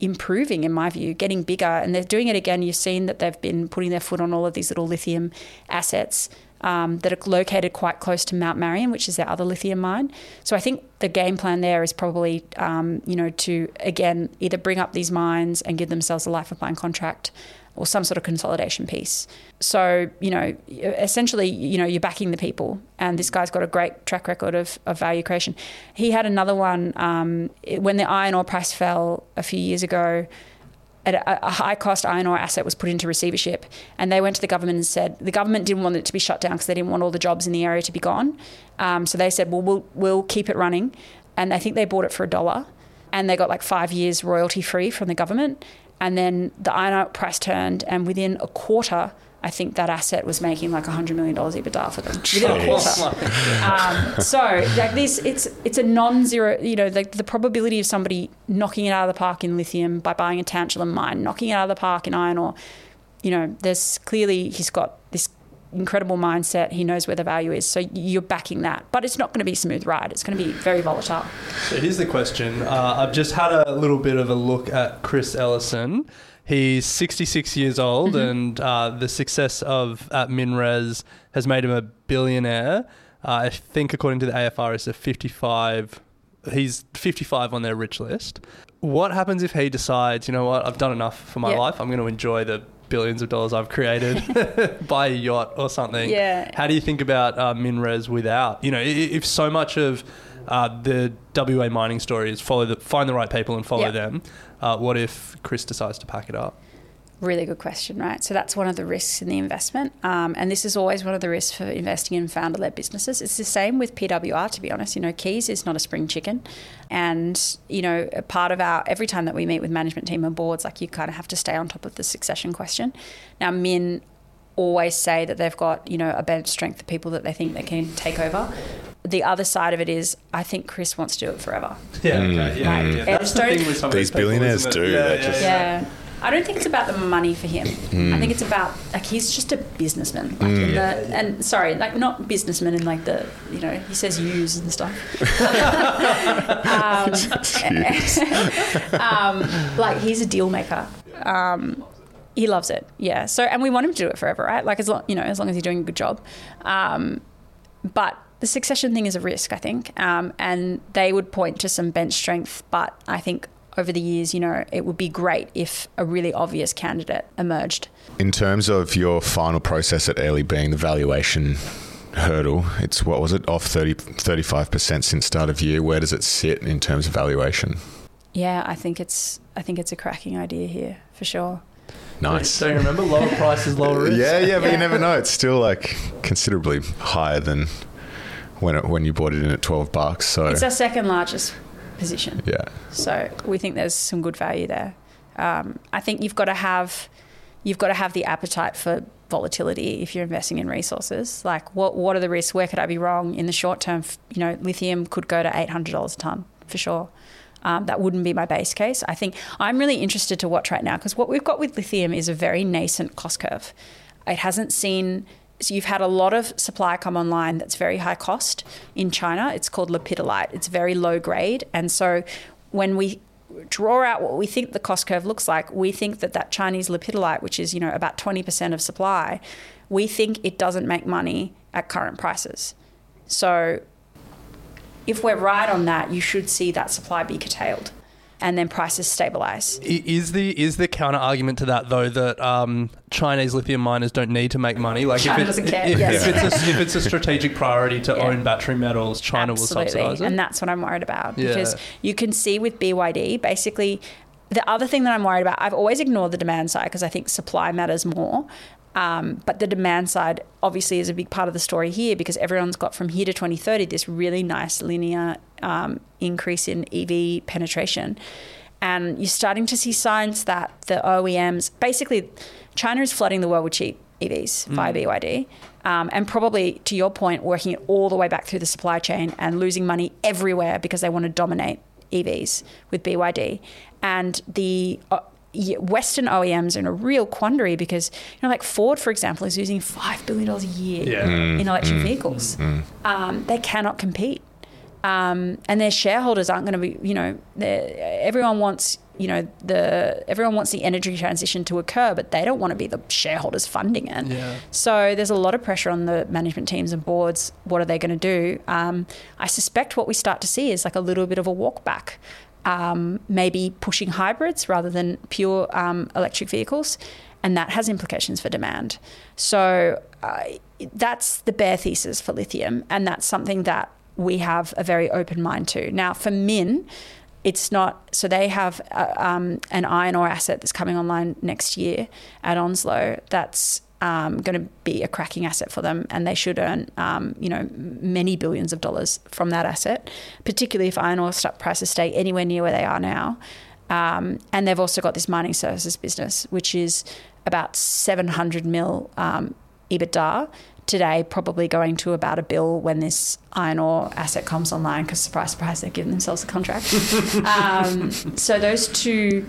improving in my view, getting bigger, and they're doing it again. You've seen that they've been putting their foot on all of these little lithium assets um, that are located quite close to Mount Marion, which is their other lithium mine. So I think the game plan there is probably, um, you know, to again either bring up these mines and give themselves a life of mine contract. Or some sort of consolidation piece. So, you know, essentially, you know, you're backing the people, and this guy's got a great track record of, of value creation. He had another one um, when the iron ore price fell a few years ago a, a high cost iron ore asset was put into receivership and they went to the government and said the government didn't want it to be shut down because they didn't want all the jobs in the area to be gone. Um, so they said well, we'll we'll keep it running and I think they bought it for a dollar and they got like five years royalty free from the government and then the iron ore price turned and within a quarter I think that asset was making like $100 million EBITDA for them within a quarter. Um, so like this, it's it's a non-zero. You know, like the probability of somebody knocking it out of the park in lithium by buying a tantalum mine, knocking it out of the park in iron ore. You know, there's clearly he's got this incredible mindset. He knows where the value is. So you're backing that, but it's not going to be a smooth ride. It's going to be very volatile. So here's the question. Uh, I've just had a little bit of a look at Chris Ellison. He's 66 years old, and uh, the success of at Minres has made him a billionaire. Uh, I think, according to the AFR, it's a 55. He's 55 on their rich list. What happens if he decides, you know what, I've done enough for my Yeah. life. I'm going to enjoy the billions of dollars I've created, buy a yacht or something. Yeah. How do you think about uh, Minres without, you know, if so much of uh, the WA mining story is follow the find the right people and follow Yeah. them, uh, what if Chris decides to pack it up? Really good question, right? So that's one of the risks in the investment. Um, and this is always one of the risks for investing in founder led businesses. It's the same with PWR, to be honest. You know, Kees is not a spring chicken. And, you know, a part of our, every time that we meet with management team and boards, like you kind of have to stay on top of the succession question. Now, Min always say that they've got, you know, a bench strength of people that they think they can take over. The other side of it is, I think Chris wants to do it forever. Yeah, okay, yeah, Right. yeah. That's the thing with some These these people, billionaires do, Yeah, yeah, just- yeah. Yeah. I don't think it's about the money for him. I think it's about like he's just a businessman. Like in the, and sorry, like not businessman in like the you know he says use and stuff. um, um, like he's a deal maker. Um, he loves it. Yeah. So and we want him to do it forever, right? Like as long you know as long as he's doing a good job. Um, but the succession thing is a risk, I think, um, and they would point to some bench strength. But I think over the years, you know, it would be great if a really obvious candidate emerged. In terms of your final process at Airlie being the valuation hurdle. It's what was it off 30, 35% since start of year. Where does it sit in terms of valuation? Yeah, I think it's I think it's a cracking idea here for sure. Nice. So you remember lower prices, lower risk. Yeah, yeah, but Yeah. you never know. It's still like considerably higher than when it, when you bought it in at 12 bucks. So It's our second largest position. yeah. So we think there's some good value there. Um, I think you've got to have you've got to have the appetite for volatility if you're investing in resources. Like what what are the risks? Where could I be wrong in the short term? You know, lithium could go to eight hundred dollars a ton for sure. Um, that wouldn't be my base case. I think I'm really interested to watch right now because what we've got with lithium is a very nascent cost curve. It hasn't seen. So you've had a lot of supply come online that's very high cost in China. It's called lepidolite. It's very low grade, and so when we draw out what we think the cost curve looks like, we think that that Chinese lepidolite, which is you know about 20% of supply, we think it doesn't make money at current prices. So if we're right on that, you should see that supply be curtailed and then prices stabilize. Is the is the counter argument to that though that um, Chinese lithium miners don't need to make money? Like China if, doesn't care, if, yes. if it's a, if it's a strategic priority to Yeah. own battery metals, China will subsidize it. And that's what I'm worried about Yeah. because you can see with BYD, basically, the other thing that I'm worried about, I've always ignored the demand side because I think supply matters more. Um, but the demand side obviously is a big part of the story here because everyone's got from here to 2030 this really nice linear um, increase in EV penetration. And you're starting to see signs that the OEMs, basically, China is flooding the world with cheap EVs via BYD. Um, and probably, to your point, working it all the way back through the supply chain and losing money everywhere because they want to dominate EVs with BYD. And the uh, Western OEMs are in a real quandary because, you know, like Ford, for example, is using $5 billion a year Yeah. Mm, in electric vehicles. Um, they cannot compete. Um, and their shareholders aren't going to be, you know, everyone wants, you know, the everyone wants the energy transition to occur, but they don't want to be the shareholders funding it. Yeah. So there's a lot of pressure on the management teams and boards. What are they going to do? Um, I suspect what we start to see is like a little bit of a walk back. Um, maybe pushing hybrids rather than pure um, electric vehicles, and that has implications for demand. So uh, that's the bear thesis for lithium, and that's something that we have a very open mind to. Now, for Min, it's not so they have uh, um, an iron ore asset that's coming online next year at Onslow that's um, going to be a cracking asset for them and they should earn um, you know many billions of dollars from that asset particularly if iron ore stock prices stay anywhere near where they are now. Um, and they've also got this mining services business which is about 700 mil um, EBITDA today probably going to about a bill when this iron ore asset comes online because surprise surprise they've given themselves a contract. Um, so those two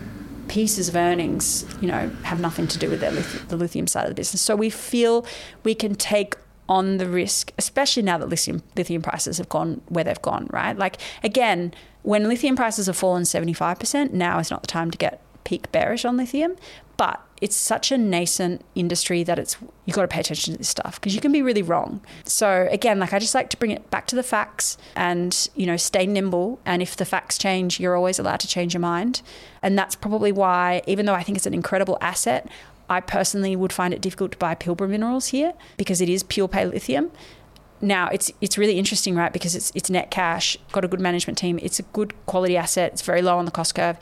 pieces of earnings you know have nothing to do with the lithium side of the business. So we feel we can take on the risk especially now that lithium lithium prices have gone where they've gone right? Like again when lithium prices have fallen 75% now is not the time to get peak bearish on lithium but it's such a nascent industry that it's you've got to pay attention to this stuff because you can be really wrong. So again, like I just like to bring it back to the facts and you know stay nimble. And if the facts change, you're always allowed to change your mind. And that's probably why, even though I think it's an incredible asset, I personally would find it difficult to buy Pilbara Minerals here because it is pure pay lithium. Now it's it's really interesting, right? Because it's it's net cash, got a good management team, it's a good quality asset, it's very low on the cost curve.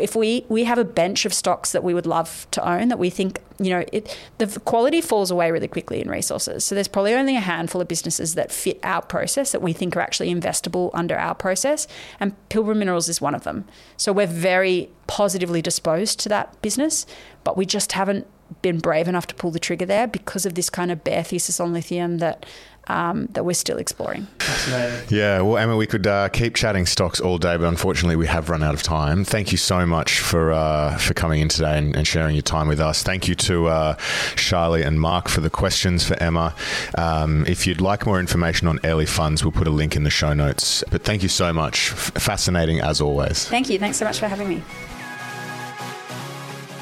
If we we have a bench of stocks that we would love to own that we think you know it the quality falls away really quickly in resources. So there's probably only a handful of businesses that fit our process that we think are actually investable under our process, and Pilbara Minerals is one of them. So we're very positively disposed to that business, but we just haven't been brave enough to pull the trigger there because of this kind of bear thesis on lithium that um, that we're still exploring. Yeah, well, Emma, we could uh, keep chatting stocks all day, but unfortunately, we have run out of time. Thank you so much for uh, for coming in today and, and sharing your time with us. Thank you to uh, Charlie and Mark for the questions for Emma. Um, if you'd like more information on Airlie Funds, we'll put a link in the show notes. But thank you so much. F- fascinating as always. Thank you. Thanks so much for having me.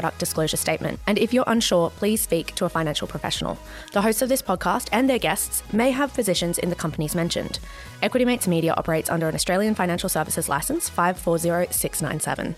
product disclosure statement. And if you're unsure, please speak to a financial professional. The hosts of this podcast and their guests may have positions in the companies mentioned. Equity Mates Media operates under an Australian Financial Services Licence 540697.